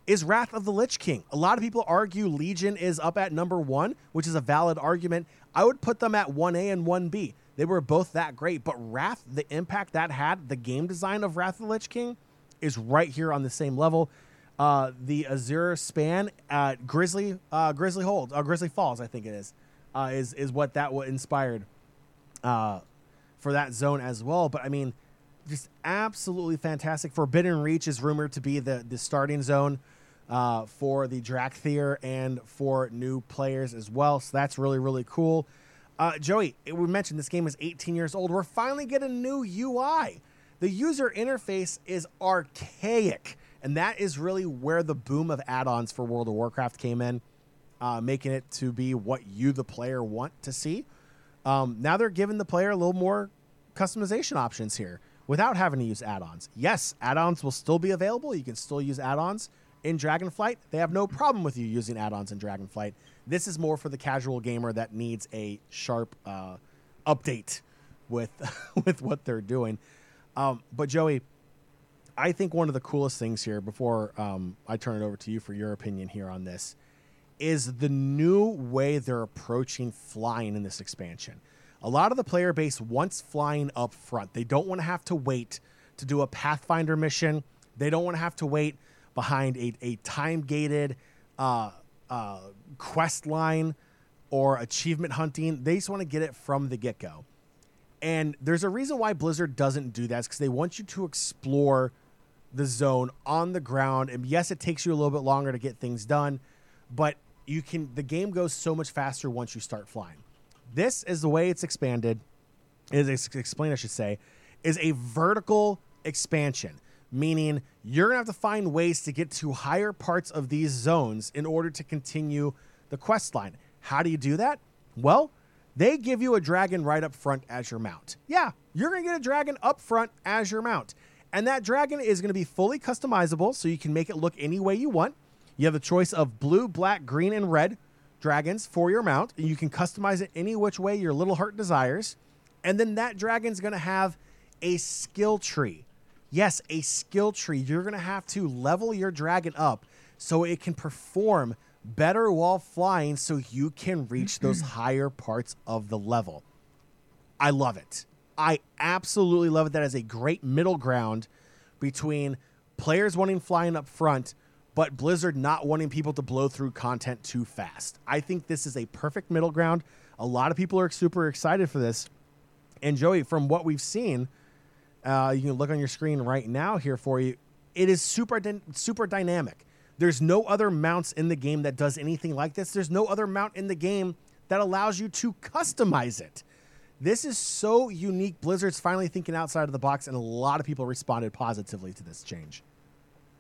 A: is Wrath of the Lich King. A lot of people argue Legion is up at number one, which is a valid argument. I would put them at 1A and 1B. They were both that great, but Wrath, the impact that had, the game design of Wrath of the Lich King, is right here on the same level uh, the Azure span at Grizzly uh, Grizzly uh, Grizzly Falls, I think it is, uh, is is what that what inspired uh, for that zone as well. But I mean, just absolutely fantastic. Forbidden Reach is rumored to be the the starting zone uh, for the Dracthyr and for new players as well. So that's really really cool. Uh, Joey, we mentioned this game is 18 years old. We're finally getting a new UI. The user interface is archaic. And that is really where the boom of add ons for World of Warcraft came in, uh, making it to be what you, the player, want to see. Um, now they're giving the player a little more customization options here without having to use add ons. Yes, add ons will still be available. You can still use add ons in Dragonflight. They have no problem with you using add ons in Dragonflight. This is more for the casual gamer that needs a sharp uh, update with, with what they're doing. Um, but Joey, I think one of the coolest things here, before um, I turn it over to you for your opinion here on this, is the new way they're approaching flying in this expansion. A lot of the player base wants flying up front. They don't want to have to wait to do a Pathfinder mission. They don't want to have to wait behind a, a time gated uh, uh, quest line or achievement hunting. They just want to get it from the get go. And there's a reason why Blizzard doesn't do that because they want you to explore the zone on the ground. And yes, it takes you a little bit longer to get things done, but you can the game goes so much faster once you start flying. This is the way it's expanded, is explained, I should say, is a vertical expansion, meaning you're gonna have to find ways to get to higher parts of these zones in order to continue the quest line. How do you do that? Well, they give you a dragon right up front as your mount. Yeah, you're gonna get a dragon up front as your mount. And that dragon is going to be fully customizable, so you can make it look any way you want. You have the choice of blue, black, green, and red dragons for your mount. And you can customize it any which way your little heart desires. And then that dragon's going to have a skill tree. Yes, a skill tree. You're going to have to level your dragon up so it can perform better while flying so you can reach those higher parts of the level. I love it. I absolutely love it. That is a great middle ground between players wanting flying up front, but Blizzard not wanting people to blow through content too fast. I think this is a perfect middle ground. A lot of people are super excited for this. And Joey, from what we've seen, uh, you can look on your screen right now here for you. It is super super dynamic. There's no other mounts in the game that does anything like this. There's no other mount in the game that allows you to customize it. This is so unique. Blizzard's finally thinking outside of the box, and a lot of people responded positively to this change.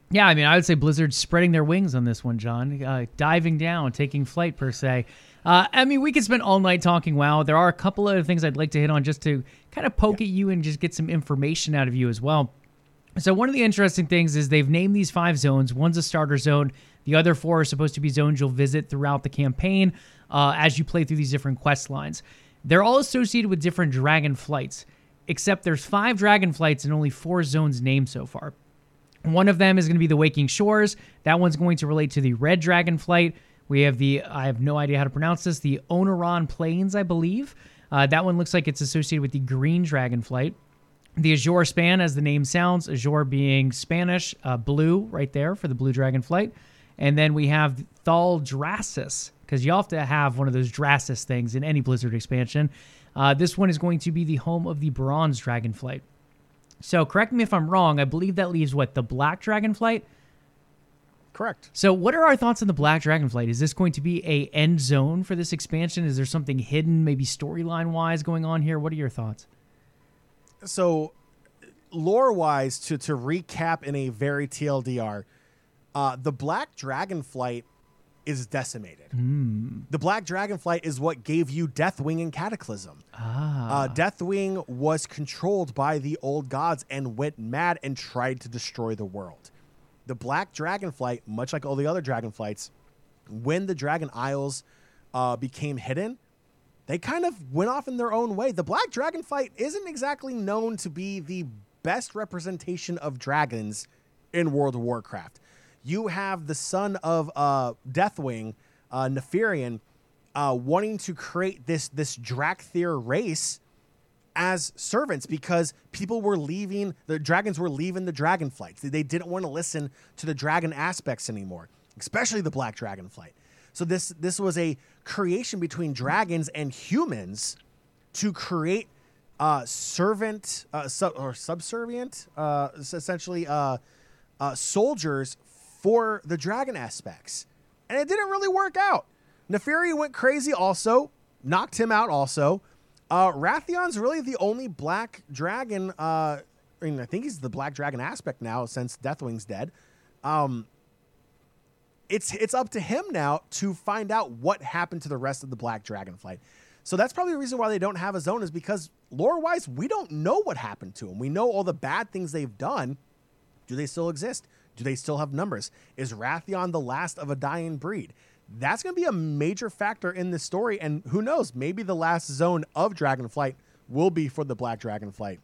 B: Yeah, I mean, I would say Blizzard's spreading their wings on this one, John. Uh, diving down, taking flight, per se. Uh, I mean, we could spend all night talking WoW. There are a couple other things I'd like to hit on just to kind of poke yeah. at you and just get some information out of you as well. So, one of the interesting things is they've named these five zones. One's a starter zone, the other four are supposed to be zones you'll visit throughout the campaign uh, as you play through these different quest lines. They're all associated with different dragon flights, except there's five dragon flights and only four zones named so far. One of them is going to be the Waking Shores. That one's going to relate to the Red Dragon Flight. We have the, I have no idea how to pronounce this, the Ohn'ahran Plains, I believe. Uh, that one looks like it's associated with the Green Dragon Flight. The Azure Span, as the name sounds, Azure being Spanish, uh, blue right there for the Blue Dragon Flight. And then we have Thal Thaldraszus, because you have to have one of those Drasus things in any Blizzard expansion. Uh, this one is going to be the home of the Bronze Dragon Flight. So correct me if I'm wrong. I believe that leaves what the Black Dragonflight.
A: Correct.
B: So what are our thoughts on the Black Dragonflight? Is this going to be a end zone for this expansion? Is there something hidden, maybe storyline wise, going on here? What are your thoughts?
A: So, lore wise, to to recap in a very TLDR, uh, the Black Dragonflight is decimated.
B: Mm.
A: The Black Dragonflight is what gave you Deathwing and Cataclysm.
B: Ah.
A: Uh, Deathwing was controlled by the old gods and went mad and tried to destroy the world. The Black Dragonflight, much like all the other Dragonflights, when the Dragon Isles uh, became hidden, they kind of went off in their own way. The Black Dragonflight isn't exactly known to be the best representation of dragons in World of Warcraft you have the son of uh, Deathwing, uh, Nefarian, uh, wanting to create this this Dracthyr race as servants because people were leaving the dragons were leaving the dragon flights. They didn't want to listen to the dragon aspects anymore, especially the black dragon flight. So this this was a creation between dragons and humans to create uh, servant uh, sub, or subservient, uh, essentially uh, uh, soldiers for the dragon aspects. And it didn't really work out. Neferi went crazy also, knocked him out also. Uh, Wrathion's really the only black dragon. Uh, I mean, I think he's the black dragon aspect now since Deathwing's dead. Um, it's it's up to him now to find out what happened to the rest of the black dragon flight. So that's probably the reason why they don't have a zone is because lore wise, we don't know what happened to them. We know all the bad things they've done. Do they still exist? Do they still have numbers? Is Wrathion the last of a dying breed? That's going to be a major factor in this story. And who knows? Maybe the last zone of Dragonflight will be for the Black Dragonflight.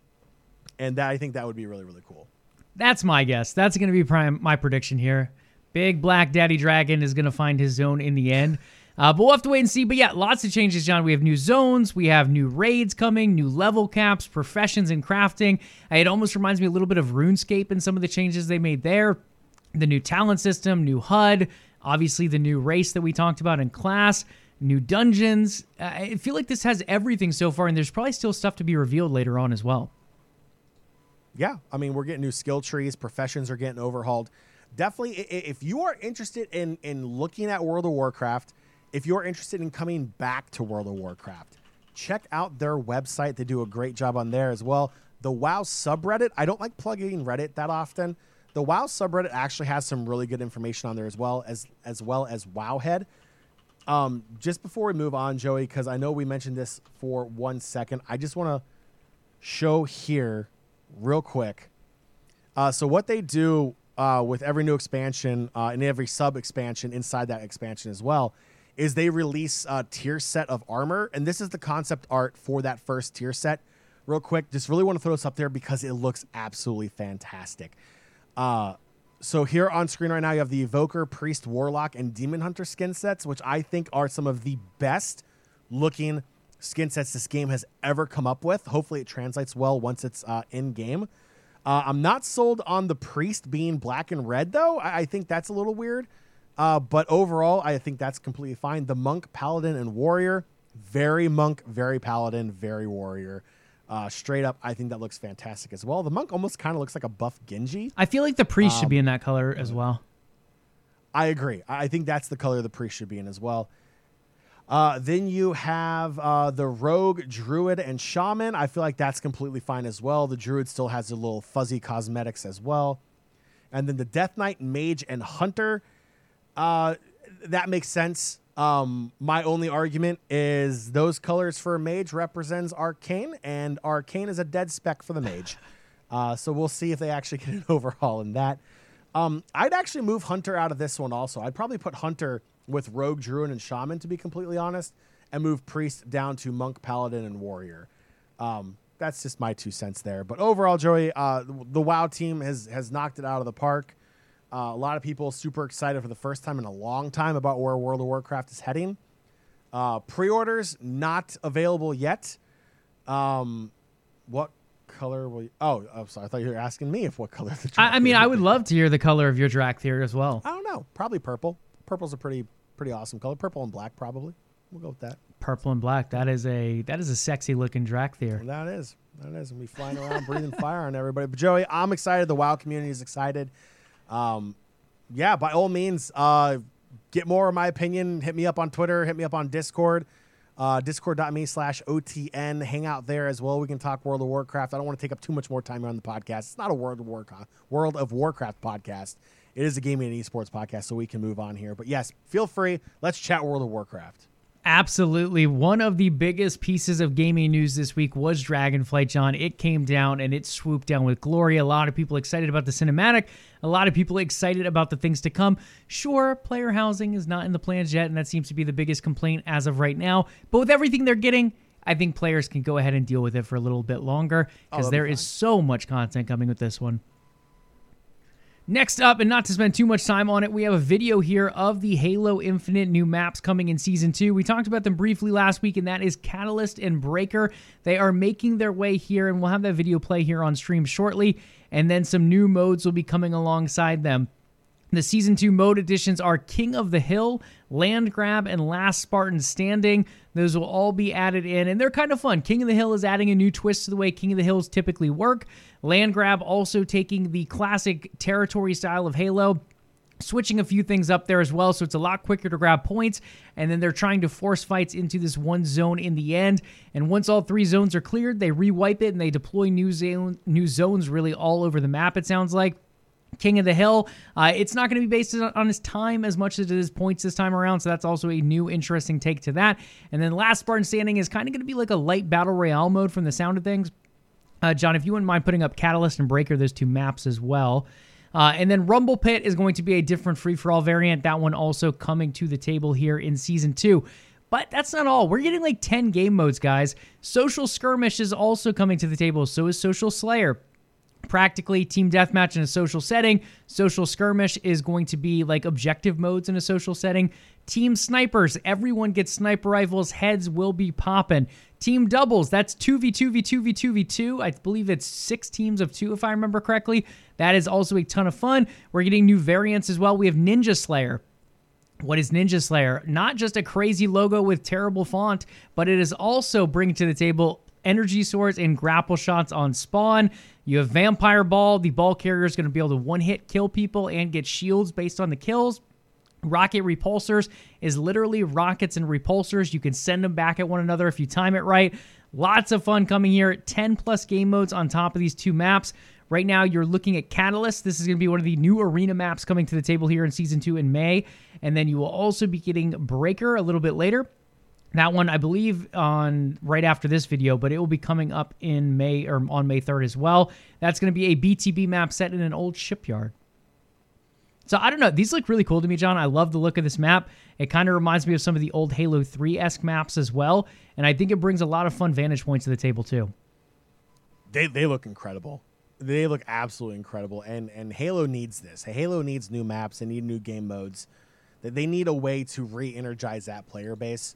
A: And that I think that would be really, really cool.
B: That's my guess. That's going to be prime, my prediction here. Big Black Daddy Dragon is going to find his zone in the end. Uh, but we'll have to wait and see. But yeah, lots of changes, John. We have new zones, we have new raids coming, new level caps, professions and crafting. Uh, it almost reminds me a little bit of RuneScape and some of the changes they made there. The new talent system, new HUD, obviously the new race that we talked about in class, new dungeons. Uh, I feel like this has everything so far, and there's probably still stuff to be revealed later on as well.
A: Yeah, I mean, we're getting new skill trees, professions are getting overhauled. Definitely, if you are interested in in looking at World of Warcraft if you're interested in coming back to World of Warcraft, check out their website. They do a great job on there as well. The WoW subreddit, I don't like plugging Reddit that often. The WoW subreddit actually has some really good information on there as well as as well as Wowhead. Um, just before we move on, Joey, because I know we mentioned this for one second, I just want to show here real quick. Uh, so what they do uh, with every new expansion uh, and every sub expansion inside that expansion as well is they release a tier set of armor, and this is the concept art for that first tier set. Real quick, just really want to throw this up there because it looks absolutely fantastic. Uh, so here on screen right now, you have the Evoker, Priest, Warlock, and Demon Hunter skin sets, which I think are some of the best looking skin sets this game has ever come up with. Hopefully, it translates well once it's uh, in game. Uh, I'm not sold on the Priest being black and red, though. I, I think that's a little weird. Uh, but overall, I think that's completely fine. The monk, paladin, and warrior, very monk, very paladin, very warrior. Uh, straight up, I think that looks fantastic as well. The monk almost kind of looks like a buff Genji.
B: I feel like the priest um, should be in that color as well.
A: I agree. I think that's the color the priest should be in as well. Uh, then you have uh, the rogue, druid, and shaman. I feel like that's completely fine as well. The druid still has a little fuzzy cosmetics as well. And then the Death Knight, Mage, and Hunter. Uh, that makes sense. Um, my only argument is those colors for a mage represents arcane, and arcane is a dead spec for the mage. Uh, so we'll see if they actually get an overhaul in that. Um, I'd actually move Hunter out of this one also. I'd probably put Hunter with Rogue, Druid, and Shaman to be completely honest, and move Priest down to Monk, Paladin, and Warrior. Um, that's just my two cents there. But overall, Joey, uh, the WoW team has has knocked it out of the park. Uh, a lot of people super excited for the first time in a long time about where World of Warcraft is heading. Uh, pre-orders not available yet. Um, what color will? You, oh, I'm sorry. I thought you were asking me if what color the.
B: I, I mean, I would love to hear the color of your Dracthyr as well.
A: I don't know. Probably purple. Purple's a pretty pretty awesome color. Purple and black, probably. We'll go with that.
B: Purple and black. That is a that is a sexy looking Dracthyr.
A: That is. That is. And we flying around breathing fire on everybody. But Joey, I'm excited. The WoW community is excited. Um, yeah, by all means, uh, get more of my opinion. Hit me up on Twitter. Hit me up on Discord. Uh, discord.me slash OTN. Hang out there as well. We can talk World of Warcraft. I don't want to take up too much more time on the podcast. It's not a World of, Warcraft, World of Warcraft podcast. It is a gaming and esports podcast, so we can move on here. But yes, feel free. Let's chat World of Warcraft.
B: Absolutely. One of the biggest pieces of gaming news this week was Dragonflight, John. It came down and it swooped down with glory. A lot of people excited about the cinematic, a lot of people excited about the things to come. Sure, player housing is not in the plans yet, and that seems to be the biggest complaint as of right now. But with everything they're getting, I think players can go ahead and deal with it for a little bit longer because oh, there be is so much content coming with this one. Next up, and not to spend too much time on it, we have a video here of the Halo Infinite new maps coming in Season 2. We talked about them briefly last week, and that is Catalyst and Breaker. They are making their way here, and we'll have that video play here on stream shortly, and then some new modes will be coming alongside them. The season two mode additions are King of the Hill, Land Grab, and Last Spartan Standing. Those will all be added in, and they're kind of fun. King of the Hill is adding a new twist to the way King of the Hills typically work. Land Grab also taking the classic territory style of Halo switching a few things up there as well so it's a lot quicker to grab points and then they're trying to force fights into this one zone in the end and once all three zones are cleared they rewipe it and they deploy new zone new zones really all over the map it sounds like King of the Hill. Uh, it's not going to be based on his time as much as it is points this time around, so that's also a new interesting take to that. And then Last Spartan Standing is kind of going to be like a light battle royale mode from the sound of things. Uh, John, if you wouldn't mind putting up Catalyst and Breaker, those two maps as well. Uh, and then Rumble Pit is going to be a different free for all variant. That one also coming to the table here in season two. But that's not all. We're getting like 10 game modes, guys. Social Skirmish is also coming to the table. So is Social Slayer practically team deathmatch in a social setting. Social skirmish is going to be like objective modes in a social setting. Team snipers, everyone gets sniper rifles, heads will be popping. Team doubles, that's 2v2v2v2v2. I believe it's six teams of two, if I remember correctly. That is also a ton of fun. We're getting new variants as well. We have Ninja Slayer. What is Ninja Slayer? Not just a crazy logo with terrible font, but it is also bringing to the table energy swords and grapple shots on spawn. You have Vampire Ball. The ball carrier is going to be able to one hit kill people and get shields based on the kills. Rocket repulsors is literally rockets and repulsors. You can send them back at one another if you time it right. Lots of fun coming here. 10 plus game modes on top of these two maps. Right now, you're looking at Catalyst. This is going to be one of the new arena maps coming to the table here in season two in May. And then you will also be getting Breaker a little bit later. That one, I believe, on right after this video, but it will be coming up in May or on May 3rd as well. That's going to be a BTB map set in an old shipyard. So I don't know. These look really cool to me, John. I love the look of this map. It kind of reminds me of some of the old Halo 3 esque maps as well. And I think it brings a lot of fun vantage points to the table, too.
A: They, they look incredible. They look absolutely incredible. And, and Halo needs this. Halo needs new maps. They need new game modes. They need a way to re energize that player base.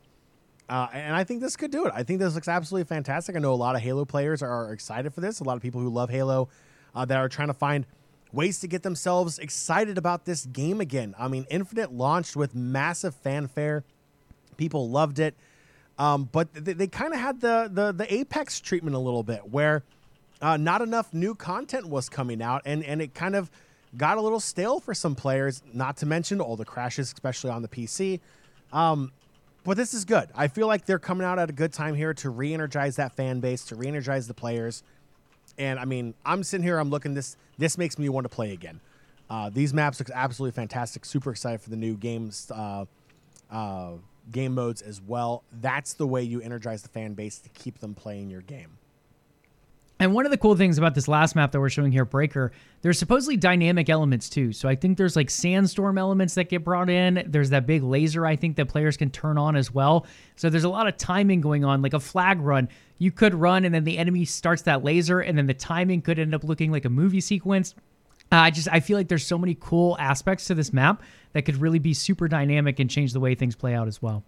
A: Uh, and I think this could do it. I think this looks absolutely fantastic. I know a lot of Halo players are excited for this. A lot of people who love Halo uh, that are trying to find ways to get themselves excited about this game again. I mean, Infinite launched with massive fanfare. People loved it. Um, but they, they kind of had the, the, the Apex treatment a little bit, where uh, not enough new content was coming out, and, and it kind of got a little stale for some players, not to mention all the crashes, especially on the PC. Um, but this is good. I feel like they're coming out at a good time here to re-energize that fan base, to re-energize the players. And I mean, I'm sitting here, I'm looking this. This makes me want to play again. Uh, these maps look absolutely fantastic. Super excited for the new games, uh, uh, game modes as well. That's the way you energize the fan base to keep them playing your game.
B: And one of the cool things about this last map that we're showing here, Breaker, there's supposedly dynamic elements too. So I think there's like sandstorm elements that get brought in. There's that big laser I think that players can turn on as well. So there's a lot of timing going on, like a flag run. You could run and then the enemy starts that laser, and then the timing could end up looking like a movie sequence. Uh, I just I feel like there's so many cool aspects to this map that could really be super dynamic and change the way things play out as well.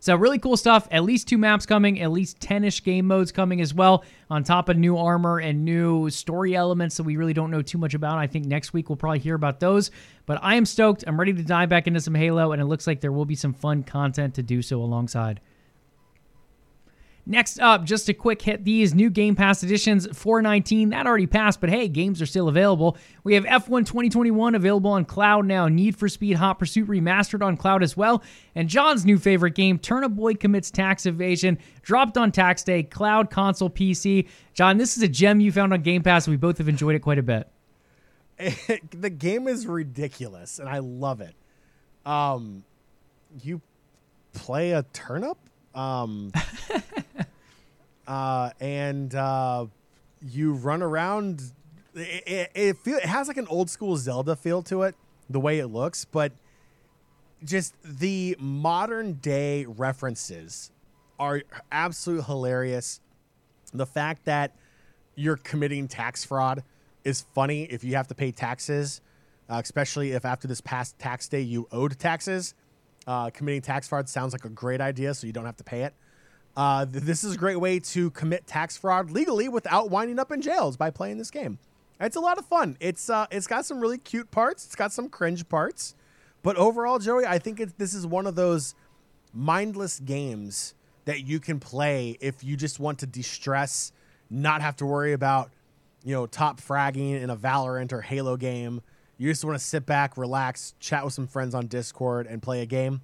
B: So really cool stuff. At least two maps coming, at least 10-ish game modes coming as well, on top of new armor and new story elements that we really don't know too much about. I think next week we'll probably hear about those. But I am stoked. I'm ready to dive back into some Halo, and it looks like there will be some fun content to do so alongside. Next up, just a quick hit these new Game Pass editions 419. That already passed, but hey, games are still available. We have F1 2021 available on cloud now, Need for Speed Hot Pursuit remastered on cloud as well, and John's new favorite game, Turnip Boy Commits Tax Evasion, dropped on tax day, cloud, console, PC. John, this is a gem you found on Game Pass. We both have enjoyed it quite a bit.
A: the game is ridiculous, and I love it. Um, you play a turnip? Um, uh, and uh, you run around. It, it, it, feel, it has like an old school Zelda feel to it, the way it looks, but just the modern day references are absolutely hilarious. The fact that you're committing tax fraud is funny if you have to pay taxes, uh, especially if after this past tax day you owed taxes. Uh, committing tax fraud sounds like a great idea, so you don't have to pay it. Uh, th- this is a great way to commit tax fraud legally without winding up in jails by playing this game. It's a lot of fun. It's uh, it's got some really cute parts. It's got some cringe parts, but overall, Joey, I think this is one of those mindless games that you can play if you just want to de-stress, not have to worry about you know top fragging in a Valorant or Halo game you just want to sit back, relax, chat with some friends on Discord, and play a game,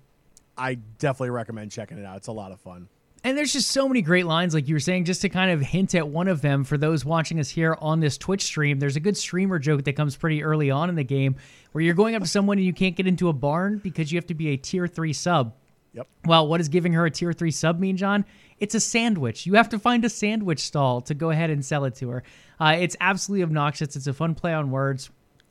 A: I definitely recommend checking it out. It's a lot of fun.
B: And there's just so many great lines, like you were saying, just to kind of hint at one of them for those watching us here on this Twitch stream. There's a good streamer joke that comes pretty early on in the game where you're going up to someone and you can't get into a barn because you have to be a tier three sub.
A: Yep.
B: Well, what does giving her a tier three sub mean, John? It's a sandwich. You have to find a sandwich stall to go ahead and sell it to her. Uh, it's absolutely obnoxious. It's a fun play on words.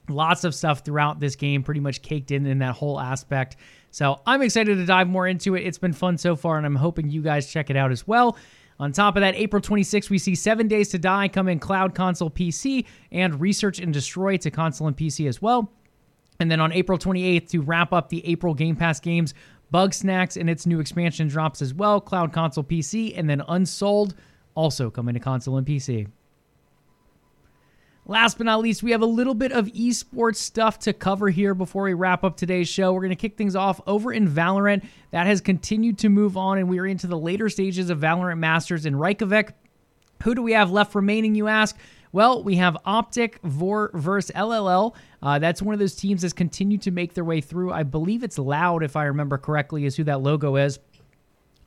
B: Lots of stuff throughout this game, pretty much caked in in that whole aspect. So I'm excited to dive more into it. It's been fun so far, and I'm hoping you guys check it out as well. On top of that, April 26th, we see Seven Days to Die come in cloud, console, PC, and Research and Destroy to console and PC as well. And then on April 28th, to wrap up the April Game Pass games, Bugsnax and its new expansion drops as well, cloud, console, PC, and then Unsouled also coming to console and PC. Last but not least, we have a little bit of esports stuff to cover here before we wrap up today's show. We're going to kick things off over in Valorant. That has continued to move on, and we are into the later stages of Valorant Masters in Reykjavik. Who do we have left remaining, you ask? Well, we have Optic Vor versus LLL. Uh, that's one of those teams that's continued to make their way through. I believe it's Loud, if I remember correctly, is who that logo is.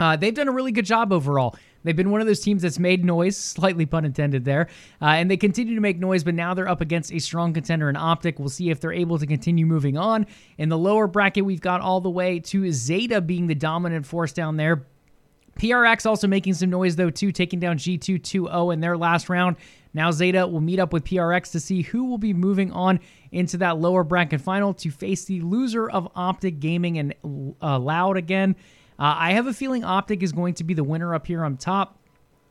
B: Uh, they've done a really good job overall. They've been one of those teams that's made noise, slightly pun intended there, uh, and they continue to make noise, but now they're up against a strong contender in Optic. We'll see if they're able to continue moving on. In the lower bracket, we've got all the way to Zeta being the dominant force down there. PRX also making some noise, though, too, taking down G2 2 0 in their last round. Now Zeta will meet up with PRX to see who will be moving on into that lower bracket final to face the loser of Optic Gaming and uh, Loud again. Uh, I have a feeling Optic is going to be the winner up here on top.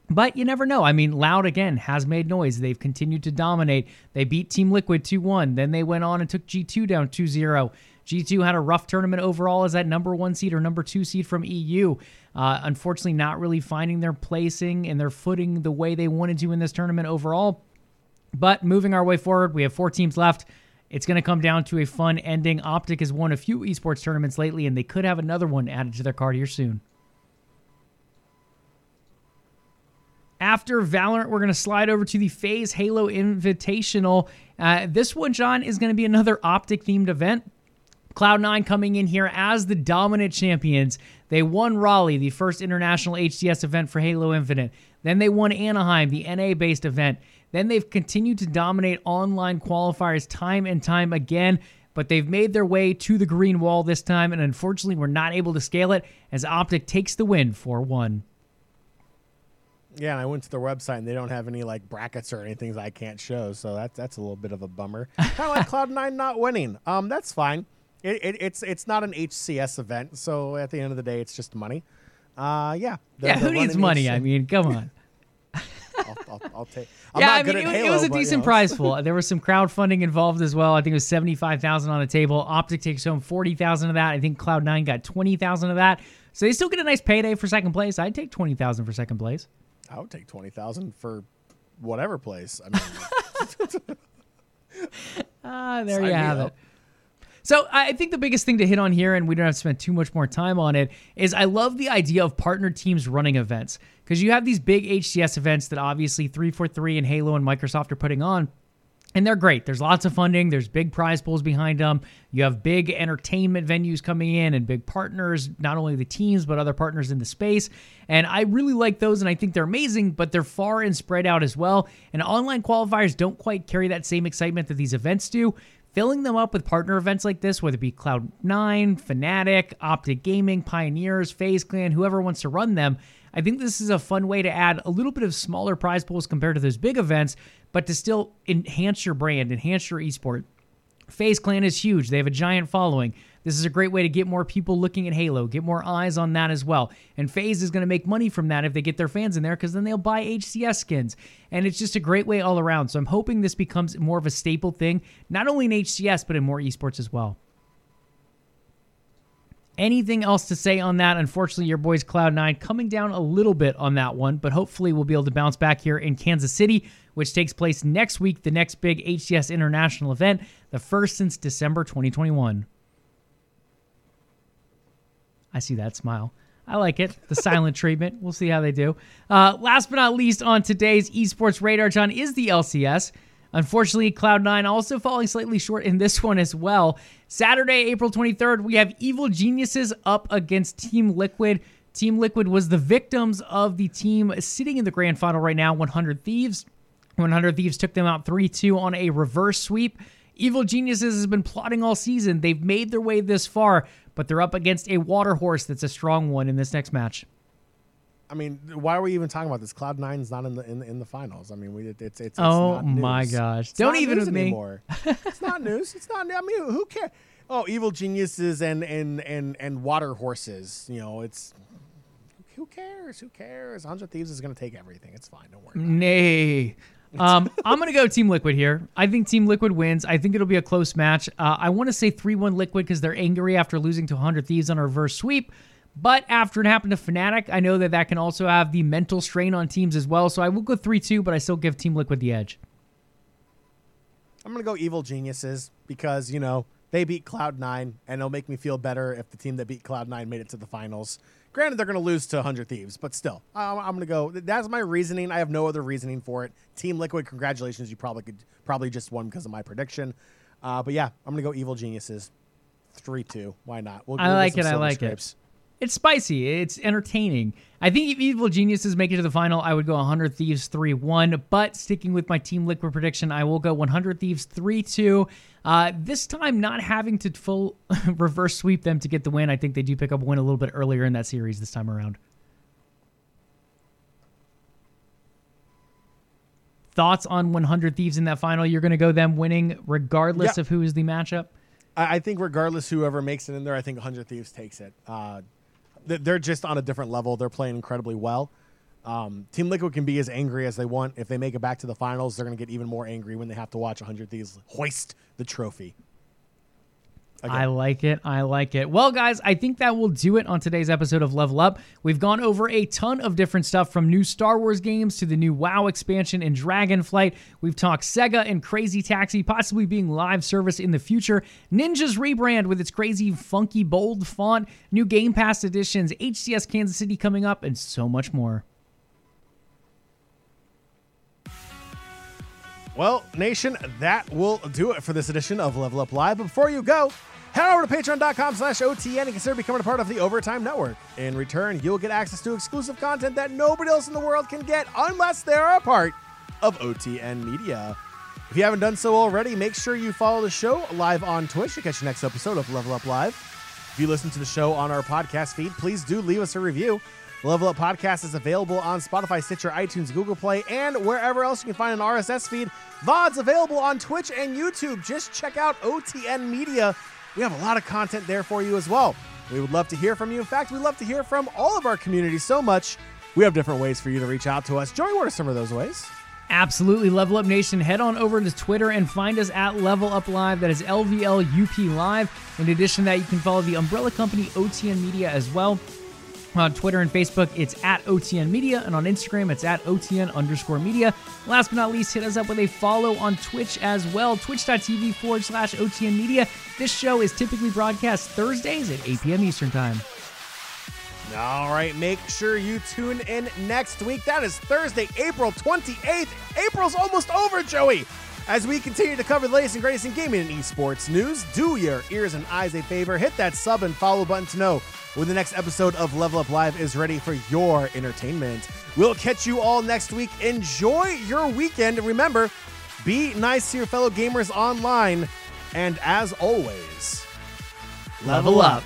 B: But you never know. I mean, Loud again has made noise. They've continued to dominate. They beat Team Liquid 2 1. Then they went on and took G2 down 2 0. G2 had a rough tournament overall as that number one seed or number two seed from EU. Uh, unfortunately, not really finding their placing and their footing the way they wanted to in this tournament overall. But moving our way forward, we have four teams left. It's going to come down to a fun ending. Optic has won a few esports tournaments lately, and they could have another one added to their card here soon. After Valorant, we're going to slide over to the FaZe Halo Invitational. Uh, this one, John, is going to be another Optic themed event. Cloud9 coming in here as the dominant champions. They won Raleigh, the first international HCS event for Halo Infinite. Then they won Anaheim, the NA based event. Then they've continued to dominate online qualifiers time and time again but they've made their way to the green wall this time, and unfortunately, we're not able to scale it as Optic takes the win 4 1.
A: Yeah, and I went to their website and they don't have any like brackets or anything that I can't show, so that's that's a little bit of a bummer. kind of like Cloud Nine not winning. Um, that's fine. It, it, it's it's not an HCS event, so at the end of the day, it's just money. Uh, yeah.
B: yeah, who needs money? I mean, come on.
A: I'll, I'll, I'll, take. I'm
B: yeah, I mean, it, Halo, it, was a decent you know. prize pool. There was some crowdfunding involved as well. I think it was seventy five thousand on the table. Optic takes home forty thousand of that. I think Cloud Nine got twenty thousand of that. So they still get a nice payday for second place. I'd take twenty thousand for second place.
A: I would take twenty thousand for whatever place. I mean,
B: ah, there you have it. So I think the biggest thing to hit on here, and we don't have to spend too much more time on it, is I love the idea of partner teams running events because you have these big HCS events that obviously 343 and Halo and Microsoft are putting on. And they're great. There's lots of funding. There's big prize pools behind them. You have big entertainment venues coming in and big partners, not only the teams, but other partners in the space. And I really like those and I think they're amazing, but they're far and spread out as well. And online qualifiers don't quite carry that same excitement that these events do filling them up with partner events like this, whether it be Cloud9, Fnatic, Optic Gaming, Pioneers, FaZe Clan, whoever wants to run them, I think this is a fun way to add a little bit of smaller prize pools compared to those big events, but to still enhance your brand, enhance your esport. FaZe Clan is huge. They have a giant following. This is a great way to get more people looking at Halo, get more eyes on that as well. And FaZe is going to make money from that if they get their fans in there because then they'll buy HCS skins. And it's just a great way all around. So I'm hoping this becomes more of a staple thing, not only in HCS, but in more esports as well. Anything else to say on that? Unfortunately, your boys Cloud9 coming down a little bit on that one, but hopefully we'll be able to bounce back here in Kansas City, which takes place next week, the next big HCS international event, the first since December 2021. I see that smile. I like it. The silent treatment. We'll see how they do. Uh, last but not least on today's esports radar, John, is the LCS. Unfortunately, Cloud9 also falling slightly short in this one as well. Saturday, April 23rd, we have Evil Geniuses up against Team Liquid. Team Liquid was the victims of the team sitting in the grand final right now, 100 Thieves. 100 Thieves took them out 3 2 on a reverse sweep. Evil Geniuses has been plotting all season. They've made their way this far, but they're up against a water horse that's a strong one in this next match.
A: I mean, why are we even talking about this? Cloud Nine's not in the in, in the finals. I mean, we, it's it's, it's
B: oh my gosh!
A: It's
B: Don't even with
A: anymore. me. it's not news. It's not. I mean, who cares? Oh, evil geniuses and and and and water horses. You know, it's who cares? Who cares? Hundred Thieves is going to take everything. It's fine. Don't worry.
B: Nay, um, I'm going to go Team Liquid here. I think Team Liquid wins. I think it'll be a close match. Uh, I want to say 3 1 Liquid because they're angry after losing to 100 Thieves on a reverse sweep. But after it happened to Fnatic, I know that that can also have the mental strain on teams as well. So I will go 3 2, but I still give Team Liquid the edge.
A: I'm going to go Evil Geniuses because, you know, they beat Cloud9, and it'll make me feel better if the team that beat Cloud9 made it to the finals. Granted, they're going to lose to 100 Thieves, but still, I'm, I'm going to go. That's my reasoning. I have no other reasoning for it. Team Liquid, congratulations. You probably could probably just won because of my prediction. Uh, but yeah, I'm going to go Evil Geniuses. 3 2. Why not?
B: We'll, I we'll like it. I like scrapes. it. It's spicy. It's entertaining. I think if Evil Geniuses make it to the final, I would go 100 Thieves 3 1. But sticking with my Team Liquid prediction, I will go 100 Thieves 3 2. Uh, this time, not having to full reverse sweep them to get the win. I think they do pick up a win a little bit earlier in that series this time around. Thoughts on 100 Thieves in that final? You're going to go them winning regardless yeah. of who is the matchup?
A: I, think regardless whoever makes it in there, I think 100 Thieves takes it. Uh, they're just on a different level. They're playing incredibly well. Um, Team Liquid can be as angry as they want. If they make it back to the finals, they're going to get even more angry when they have to watch 100 Thieves hoist the trophy.
B: I like it. I like it. Well, guys, I think that will do it on today's episode of Level Up. We've gone over a ton of different stuff from new Star Wars games to the new WoW expansion and Dragonflight. We've talked Sega and Crazy Taxi possibly being live service in the future, Ninja's rebrand with its crazy, funky, bold font, new Game Pass editions, HCS Kansas City coming up, and so much more.
A: Well, Nation, that will do it for this edition of Level Up Live. But before you go, head over to patreon.com slash OTN and consider becoming a part of the Overtime Network. In return, you'll get access to exclusive content that nobody else in the world can get unless they're a part of OTN Media. If you haven't done so already, make sure you follow the show live on Twitch to catch the next episode of Level Up Live. If you listen to the show on our podcast feed, please do leave us a review. Level Up Podcast is available on Spotify, Stitcher, iTunes, Google Play, and wherever else you can find an RSS feed. VOD's available on Twitch and YouTube. Just check out OTN Media. We have a lot of content there for you as well. We would love to hear from you. In fact, we'd love to hear from all of our community so much. We have different ways for you to reach out to us. Joey, what are some of those ways?
B: Absolutely. Level Up Nation, head on over to Twitter and find us at Level Up Live. That is LVLUP Live. In addition to that, you can follow the umbrella company OTN Media as well. On Twitter and Facebook, it's at OTN Media, and on Instagram, it's at OTN underscore media. Last but not least, hit us up with a follow on Twitch as well, twitch.tv forward slash OTN Media. This show is typically broadcast Thursdays at 8 p.m. Eastern Time.
A: All right, make sure you tune in next week. That is Thursday, April 28th. April's almost over, Joey. As we continue to cover the latest and greatest in gaming and esports news, do your ears and eyes a favor. Hit that sub and follow button to know when the next episode of Level Up Live is ready for your entertainment. We'll catch you all next week. Enjoy your weekend. Remember, be nice to your fellow gamers online. And as always,
B: Level up.